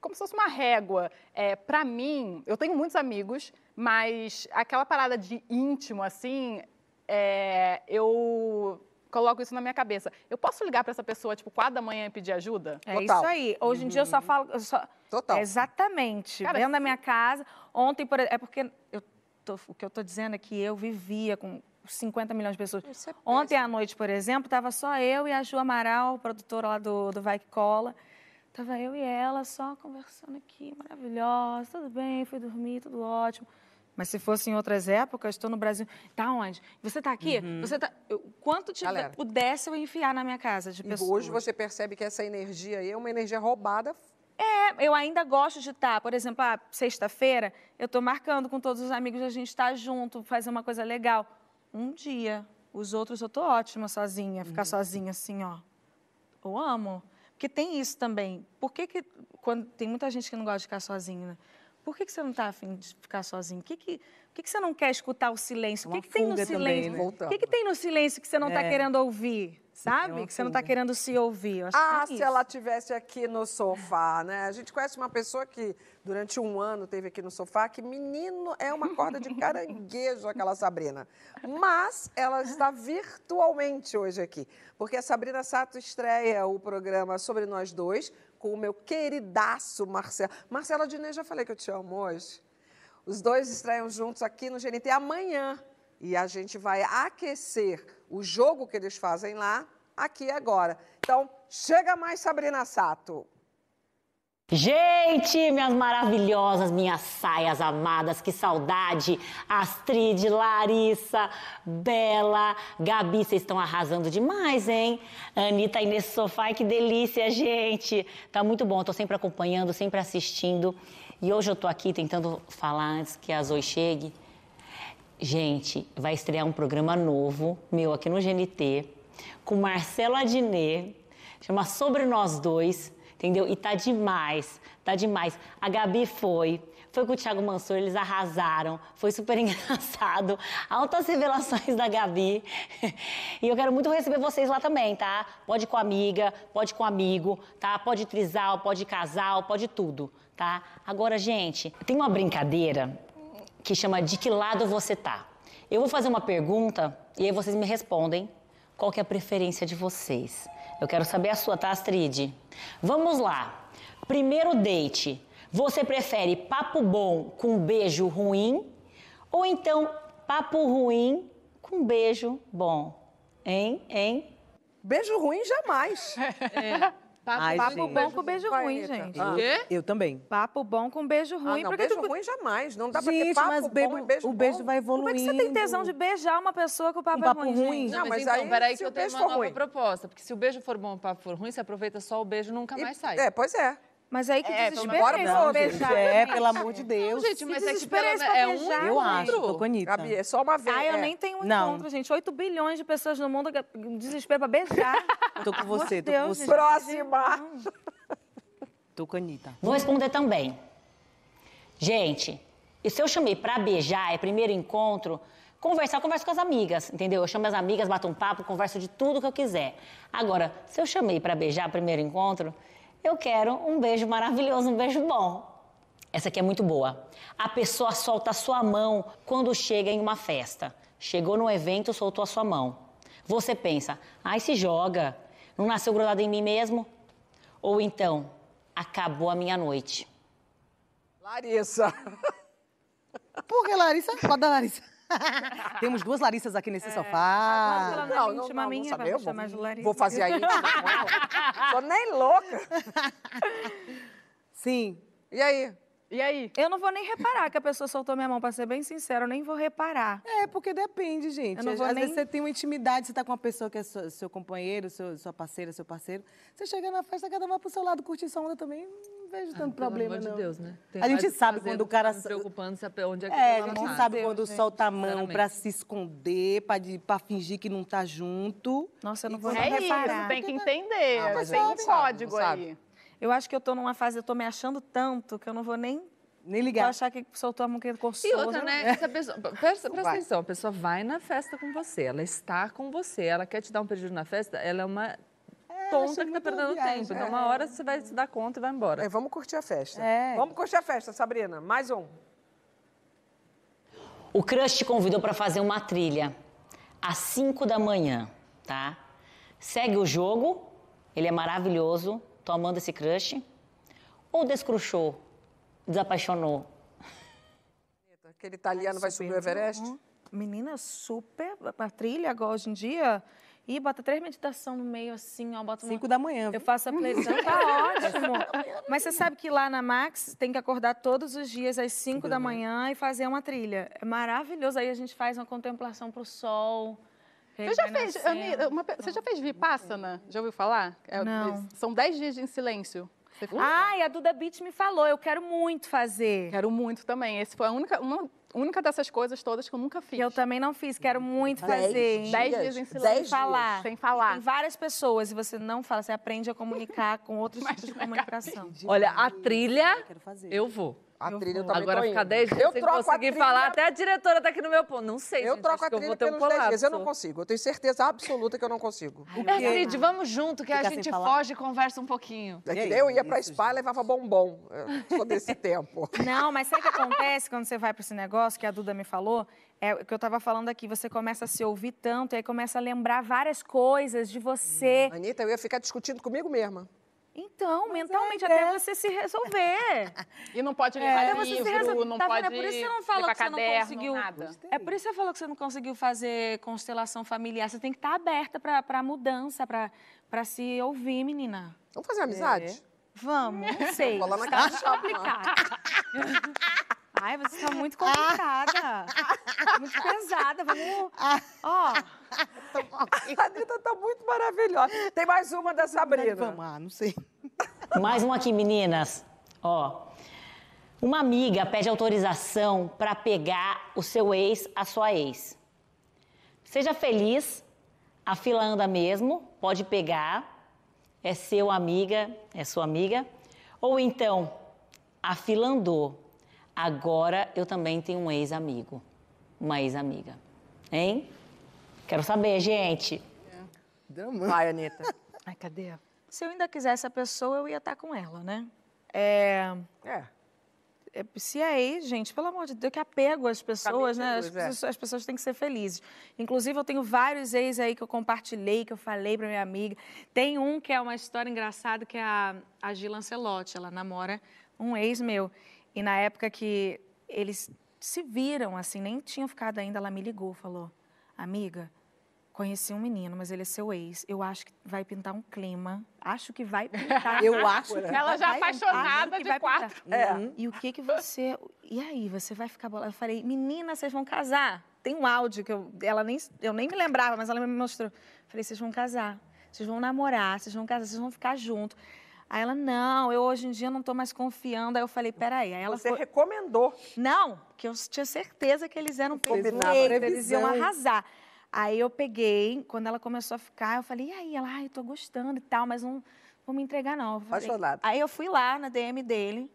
como se fosse uma régua. É, para mim, eu tenho muitos amigos, mas aquela parada de íntimo, assim, é, eu coloco isso na minha cabeça. Eu posso ligar para essa pessoa, tipo, quatro da manhã e pedir ajuda? É Total. isso aí. Hoje em uhum. dia eu só uhum. falo. Eu só... Total. exatamente. Cara, Dentro da minha casa. Ontem, por... é porque eu tô... o que eu estou dizendo é que eu vivia com 50 milhões de pessoas. É Ontem à noite, por exemplo, estava só eu e a Ju Amaral, produtora lá do, do Vai Que Cola. Tava eu e ela só conversando aqui, maravilhosa, tudo bem, fui dormir, tudo ótimo. Mas se fosse em outras épocas, estou no Brasil. Tá onde? Você está aqui? Uhum. Você tá. Eu, quanto te Galera, pudesse eu enfiar na minha casa de pessoas. Hoje você percebe que essa energia aí é uma energia roubada. É, eu ainda gosto de estar. Tá, por exemplo, ah, sexta-feira, eu estou marcando com todos os amigos a gente estar tá junto, fazer uma coisa legal. Um dia. Os outros eu estou ótima sozinha, ficar uhum. sozinha assim, ó. Eu amo. Porque tem isso também. Por que, que quando tem muita gente que não gosta de ficar sozinha, né? Por que, que você não está afim de ficar sozinho? O que, que, que, que você não quer escutar o silêncio? O que, que tem no silêncio? Também, né? O que, que tem no silêncio que você não está é. querendo ouvir? Sabe? Que você não está querendo se ouvir. ah, é se ela tivesse aqui no sofá, né? A gente conhece uma pessoa que durante um ano teve aqui no sofá, que menino é uma corda de caranguejo aquela Sabrina. Mas ela está virtualmente hoje aqui, porque a Sabrina Sato estreia o programa Sobre Nós Dois com o meu queridaço Marcelo. Marcela Dinê, já falei que eu te amo hoje. Os dois estreiam juntos aqui no GNT amanhã. E a gente vai aquecer o jogo que eles fazem lá, aqui agora. Então, chega mais, Sabrina Sato. Gente, minhas maravilhosas, minhas saias amadas, que saudade! Astrid, Larissa, Bela, Gabi, vocês estão arrasando demais, hein? Anitta aí nesse sofá, que delícia, gente! Tá muito bom, tô sempre acompanhando, sempre assistindo. E hoje eu tô aqui tentando falar antes que a Zoe chegue. Gente, vai estrear um programa novo, meu, aqui no GNT, com Marcelo Adnet, chama Sobre Nós Dois entendeu? E tá demais, tá demais. A Gabi foi, foi com o Thiago Mansur, eles arrasaram, foi super engraçado. Altas revelações da Gabi. E eu quero muito receber vocês lá também, tá? Pode com amiga, pode com amigo, tá? Pode trisal, pode casal, pode tudo, tá? Agora, gente, tem uma brincadeira que chama De que lado você tá? Eu vou fazer uma pergunta e aí vocês me respondem qual que é a preferência de vocês. Eu quero saber a sua, tá, Astrid? Vamos lá. Primeiro date. Você prefere papo bom com beijo ruim ou então papo ruim com beijo bom? Hein? Hein? Beijo ruim jamais. É. Papo, Ai, papo bom com beijo ruim, gente. Ah. Eu também. Papo bom com beijo ah, ruim. Ah, não, beijo tu... ruim jamais. Não dá gente, pra ter papo mas beijo, bom e beijo o beijo vai evoluindo. Como é que você tem tesão de beijar uma pessoa com o papo, um papo é ruim, ruim? Não, mas, mas então, aí, peraí que eu tenho uma nova ruim. proposta. Porque se o beijo for bom e o papo for ruim, você aproveita só o beijo e nunca mais sai. É, pois é. Mas aí que é, desespero é não, beijar. É, pelo amor de Deus. Não, gente, mas é que pelo, é um Eu acho, tô com Anitta. Gabi, é só uma vez. Ah, eu é. nem tenho um não. encontro, gente. 8 bilhões de pessoas no mundo, desespero pra beijar. tô com você, tô com você. Próxima. Tô com a Anitta. Vou responder também. Gente, e se eu chamei pra beijar, é primeiro encontro, conversar, eu converso com as amigas, entendeu? Eu chamo as amigas, bato um papo, converso de tudo que eu quiser. Agora, se eu chamei para beijar primeiro encontro, eu quero um beijo maravilhoso, um beijo bom. Essa aqui é muito boa. A pessoa solta a sua mão quando chega em uma festa. Chegou no evento, soltou a sua mão. Você pensa, ai, se joga, não nasceu grudado em mim mesmo? Ou então, acabou a minha noite. Larissa. Por que Larissa? Pode dar Larissa. Temos duas Larissas aqui nesse é, sofá. Não, não, não, não, minha, não eu vou, vou fazer a íntima com ela. Tô nem louca. Sim. E aí? E aí? Eu não vou nem reparar que a pessoa soltou minha mão, pra ser bem sincera, eu nem vou reparar. É, porque depende, gente. Eu não vou Às nem... vezes você tem uma intimidade, você tá com uma pessoa que é seu, seu companheiro, seu, sua parceira, seu parceiro. Você chega na festa, cada uma pro seu lado, curtir sua onda também, não vejo ah, tanto problema, amor não. de Deus, né? Tem a gente sabe quando o cara... preocupando onde é que É, a gente sabe quando Deus, solta a mão pra se esconder, pra, de, pra fingir que não tá junto. Nossa, eu não vou nem é reparar. Isso, tem que entender. Ah, tem um código aí. Eu acho que eu tô numa fase, eu tô me achando tanto que eu não vou nem nem ligar. Vou achar que soltou a mão que coçou. E outra, né? Essa pessoa, presta, presta atenção, a pessoa vai na festa com você, ela está com você, ela quer te dar um pedido na festa, ela é uma é, tonta que tá perdendo viagem, tempo. Então, uma hora você vai se dar conta e vai embora. É, vamos curtir a festa. É. Vamos curtir a festa, Sabrina. Mais um. O crush te convidou para fazer uma trilha às 5 da manhã, tá? Segue o jogo, ele é maravilhoso, tô amando esse crush. Ou descruchou, desapaixonou? Aquele italiano vai subir o Everest? Uhum. Menina, super. A trilha agora, hoje em dia. E bota três meditação no meio, assim, ó. Bota Cinco uma... da manhã. Eu faço a playlist. tá ótimo. Mas você sabe que lá na Max tem que acordar todos os dias às cinco da manhã e fazer uma trilha. É maravilhoso. Aí a gente faz uma contemplação pro sol. Você já fez, uma, você já fez Vipassana? Já ouviu falar? É, Não. São dez dias em silêncio. Ah, e a Duda Beat me falou, eu quero muito fazer. Quero muito também. Esse foi a única, uma única dessas coisas todas que eu nunca fiz. Eu também não fiz, quero muito fazer. Dez, dez dias em silêncio. Sem falar. Sem falar. Tem várias pessoas e você não fala, você aprende a comunicar com outros tipos de comunicação. Olha, a trilha, eu vou. A trilha eu também Agora ficar 10 dias eu sem conseguir falar, até a diretora tá aqui no meu ponto. Não sei, Eu gente, troco a trilha pelos um 10 dias, eu não consigo. Eu tenho certeza absoluta que eu não consigo. Cid, vamos junto, que Fica a gente foge e conversa um pouquinho. É que eu ia pra spa e levava bombom. Eu sou desse tempo. Não, mas sabe o que acontece quando você vai pra esse negócio que a Duda me falou? É o que eu estava falando aqui, você começa a se ouvir tanto e aí começa a lembrar várias coisas de você. Anitta, eu ia ficar discutindo comigo mesma. Então, Mas mentalmente, é, até é. você se resolver. E não pode levar é, livro, não tá pode É por isso que você não falou que você caderno, não conseguiu... Nada. É por isso que você falou que você não conseguiu fazer constelação familiar. Você tem que estar aberta para mudança, para se ouvir, menina. Vamos fazer amizade? É. Vamos, não sei. Vou lá na casa complicado. Ai, você está muito complicada. muito pesada. Vamos. Ó. A Anitta está muito maravilhosa. Tem mais uma da Sabrina. Vamos, ah, não sei. Mais uma aqui, meninas. Ó. Uma amiga pede autorização para pegar o seu ex, a sua ex. Seja feliz, a fila anda mesmo, pode pegar. É seu amiga, é sua amiga. Ou então, a fila andou Agora eu também tenho um ex-amigo, uma ex-amiga. Hein? Quero saber, gente. É. Vai, Anitta. Ai, cadê? Se eu ainda quisesse a pessoa, eu ia estar com ela, né? É. É. é se é ex, gente, pelo amor de Deus, que apego às pessoas, né? As, é. pessoas, as pessoas têm que ser felizes. Inclusive, eu tenho vários ex aí que eu compartilhei, que eu falei pra minha amiga. Tem um que é uma história engraçada, que é a, a Gil Lancelotti. Ela namora um ex meu. E na época que eles se viram, assim, nem tinham ficado ainda, ela me ligou, falou: Amiga, conheci um menino, mas ele é seu ex. Eu acho que vai pintar um clima. Acho que vai pintar. Eu acho. Ela já apaixonada de quatro. É. Uhum. E o que que você. E aí, você vai ficar bolada? Eu falei, menina, vocês vão casar. Tem um áudio que eu, ela nem, eu nem me lembrava, mas ela me mostrou. falei, vocês vão casar. Vocês vão namorar, vocês vão casar, vocês vão ficar juntos. Aí ela, não, eu hoje em dia não estou mais confiando. Aí eu falei, peraí. Aí ela Você foi... recomendou. Não, que eu tinha certeza que eles eram perfeitos, eles iam arrasar. Aí eu peguei, quando ela começou a ficar, eu falei, e aí? Ela, ai, tô gostando e tal, mas não vou me entregar não. Eu falei, aí eu fui lá na DM dele,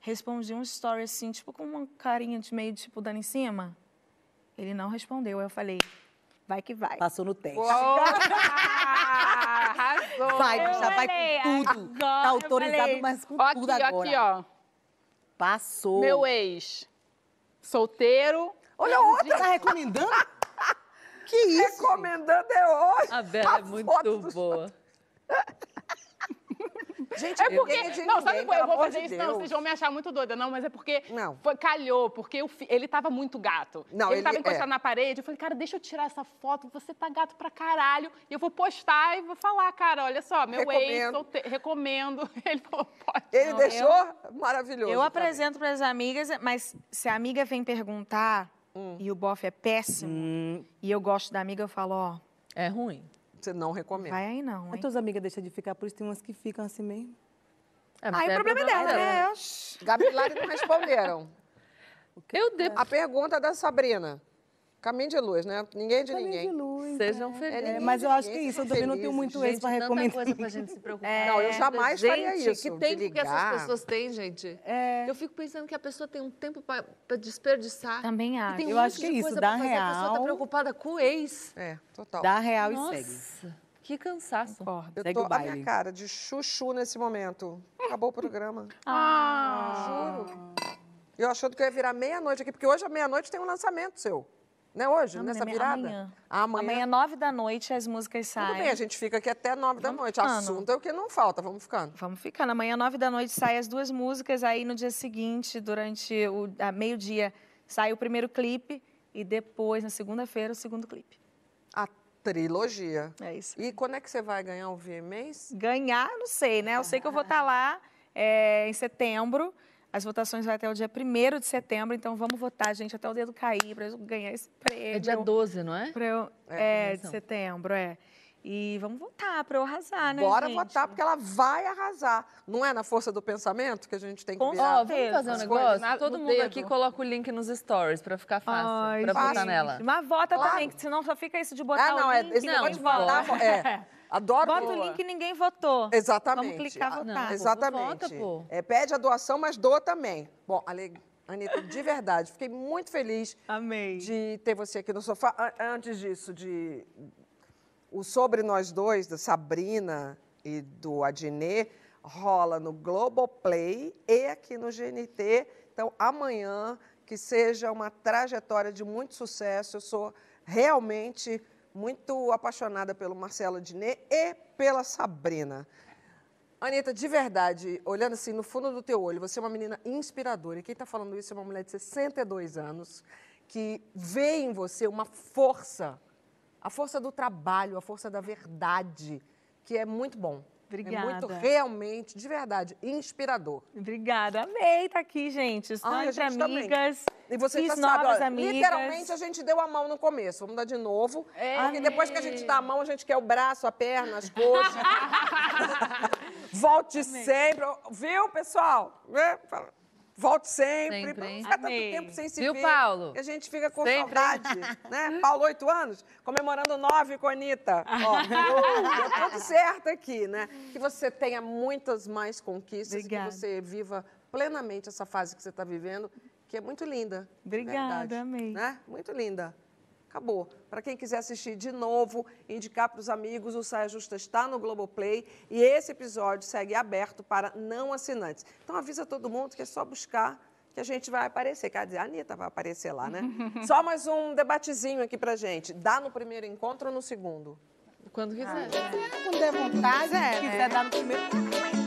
respondi um story assim, tipo com uma carinha de meio, tipo, dando em cima. Ele não respondeu. Aí eu falei, vai que vai. Passou no teste. Arrasou. Vai, já vai com tudo. Agora, tá autorizado, mas com ó, tudo aqui, agora. Aqui, ó. Passou. Meu ex. Solteiro. Olha outra. Tá recomendando? Que isso? Recomendando é hoje. A Bela é muito boa. Gente, é porque. É não, sabe qual? Eu vou fazer de isso, Deus. não, vocês vão me achar muito doida. Não, mas é porque. Não. Foi, calhou, porque fi, ele tava muito gato. Não, ele, ele tava encostado é. na parede. Eu falei, cara, deixa eu tirar essa foto, você tá gato pra caralho. E eu vou postar e vou falar, cara, olha só, meu recomendo. ex, te, recomendo. Ele falou, pode. Ele não, deixou eu, maravilhoso. Eu apresento para as amigas, mas se a amiga vem perguntar hum. e o bofe é péssimo, hum. e eu gosto da amiga, eu falo, ó. É ruim. Você não recomenda. Vai aí não, hein? As tuas amigas deixam de ficar, por isso tem umas que ficam assim mesmo. É, aí o é problema é dela, né? Gabi e Lari não responderam. Eu de... A pergunta da Sabrina. Caminho de luz, né? Ninguém de Caminho ninguém. de luz. Sejam é. felizes. É, mas eu acho que é isso. Eu também não tenho muito ex para recomendar. coisa pra gente se preocupar. É, não, eu jamais gente, faria isso. Que tempo que essas pessoas têm, gente? É. Eu fico pensando que a pessoa tem um tempo para desperdiçar. Também acho. eu acho que é isso. Dá real. A pessoa tá preocupada com o ex. É, total. Dá real Nossa. e segue. Que cansaço. Concordo. Eu Segue tô a minha cara de chuchu nesse momento. Acabou o programa. Ah, Juro. Eu achando que eu ia virar meia-noite aqui, porque hoje à meia-noite tem um lançamento seu. Não é hoje, não, nessa virada? Amanhã. amanhã. Amanhã, nove da noite, as músicas saem. Tudo bem, a gente fica aqui até nove da noite. Ficando. Assunto é o que não falta, vamos ficando. Vamos ficando. Amanhã, nove da noite, saem as duas músicas. Aí, no dia seguinte, durante o meio-dia, sai o primeiro clipe. E depois, na segunda-feira, o segundo clipe. A trilogia. É isso. E quando é que você vai ganhar o VMAs? Ganhar, não sei, né? Eu sei que eu vou estar tá lá é, em setembro. As votações vão até o dia 1 de setembro, então vamos votar, gente, até o dedo cair para eu ganhar esse prêmio. É dia 12, não é? Eu, é, é de setembro, é. E vamos votar para eu arrasar, né, Bora gente? votar, porque ela vai arrasar. Não é na força do pensamento que a gente tem que Com virar? Ó, vamos fazer um negócio? Na, Todo mundo dedo. aqui coloca o link nos stories para ficar fácil, para votar nela. Mas vota claro. também, que senão só fica isso de botar ah, não, o é link. É, esse não, de votar, é. Adoro. Bota o link e ninguém votou. Exatamente. Vamos clicar votar. Não, Exatamente. Vota, pô. É, pede a doação, mas doa também. Bom, Ale... Anitta, de verdade, fiquei muito feliz Amei. de ter você aqui no sofá. Antes disso, de o Sobre Nós Dois, da Sabrina e do Adnê, rola no Globoplay e aqui no GNT. Então, amanhã, que seja uma trajetória de muito sucesso. Eu sou realmente muito apaixonada pelo Marcelo Adnet e pela Sabrina. Anitta, de verdade, olhando assim no fundo do teu olho, você é uma menina inspiradora. E quem está falando isso é uma mulher de 62 anos que vê em você uma força, a força do trabalho, a força da verdade, que é muito bom. Obrigada. É muito realmente, de verdade, inspirador. Obrigada. Amei estar tá aqui, gente. Estou Ai, entre amigas. Também. E você Fiz já sabe, olha, amigas. literalmente a gente deu a mão no começo. Vamos dar de novo. É. Porque depois que a gente dá a mão, a gente quer o braço, a perna, as coxas. Volte Amei. sempre. Viu, pessoal? Volte sempre. sempre não ficar tanto tempo sem se Viu, ver. Paulo? a gente fica com sempre. saudade. Né? Paulo, oito anos, comemorando nove com a Anitta. Ó, deu tudo certo aqui, né? Que você tenha muitas mais conquistas Obrigada. que você viva plenamente essa fase que você está vivendo, que é muito linda. Obrigada, verdade, amei. Né? Muito linda. Acabou. Para quem quiser assistir de novo, indicar para os amigos, o Saia Justa está no Globoplay e esse episódio segue aberto para não assinantes. Então avisa todo mundo que é só buscar que a gente vai aparecer. Quer dizer, a Anitta vai aparecer lá, né? só mais um debatezinho aqui para gente. Dá no primeiro encontro ou no segundo? Quando quiser. Ah, é. Quando der vontade, é, quiser né? dar no primeiro.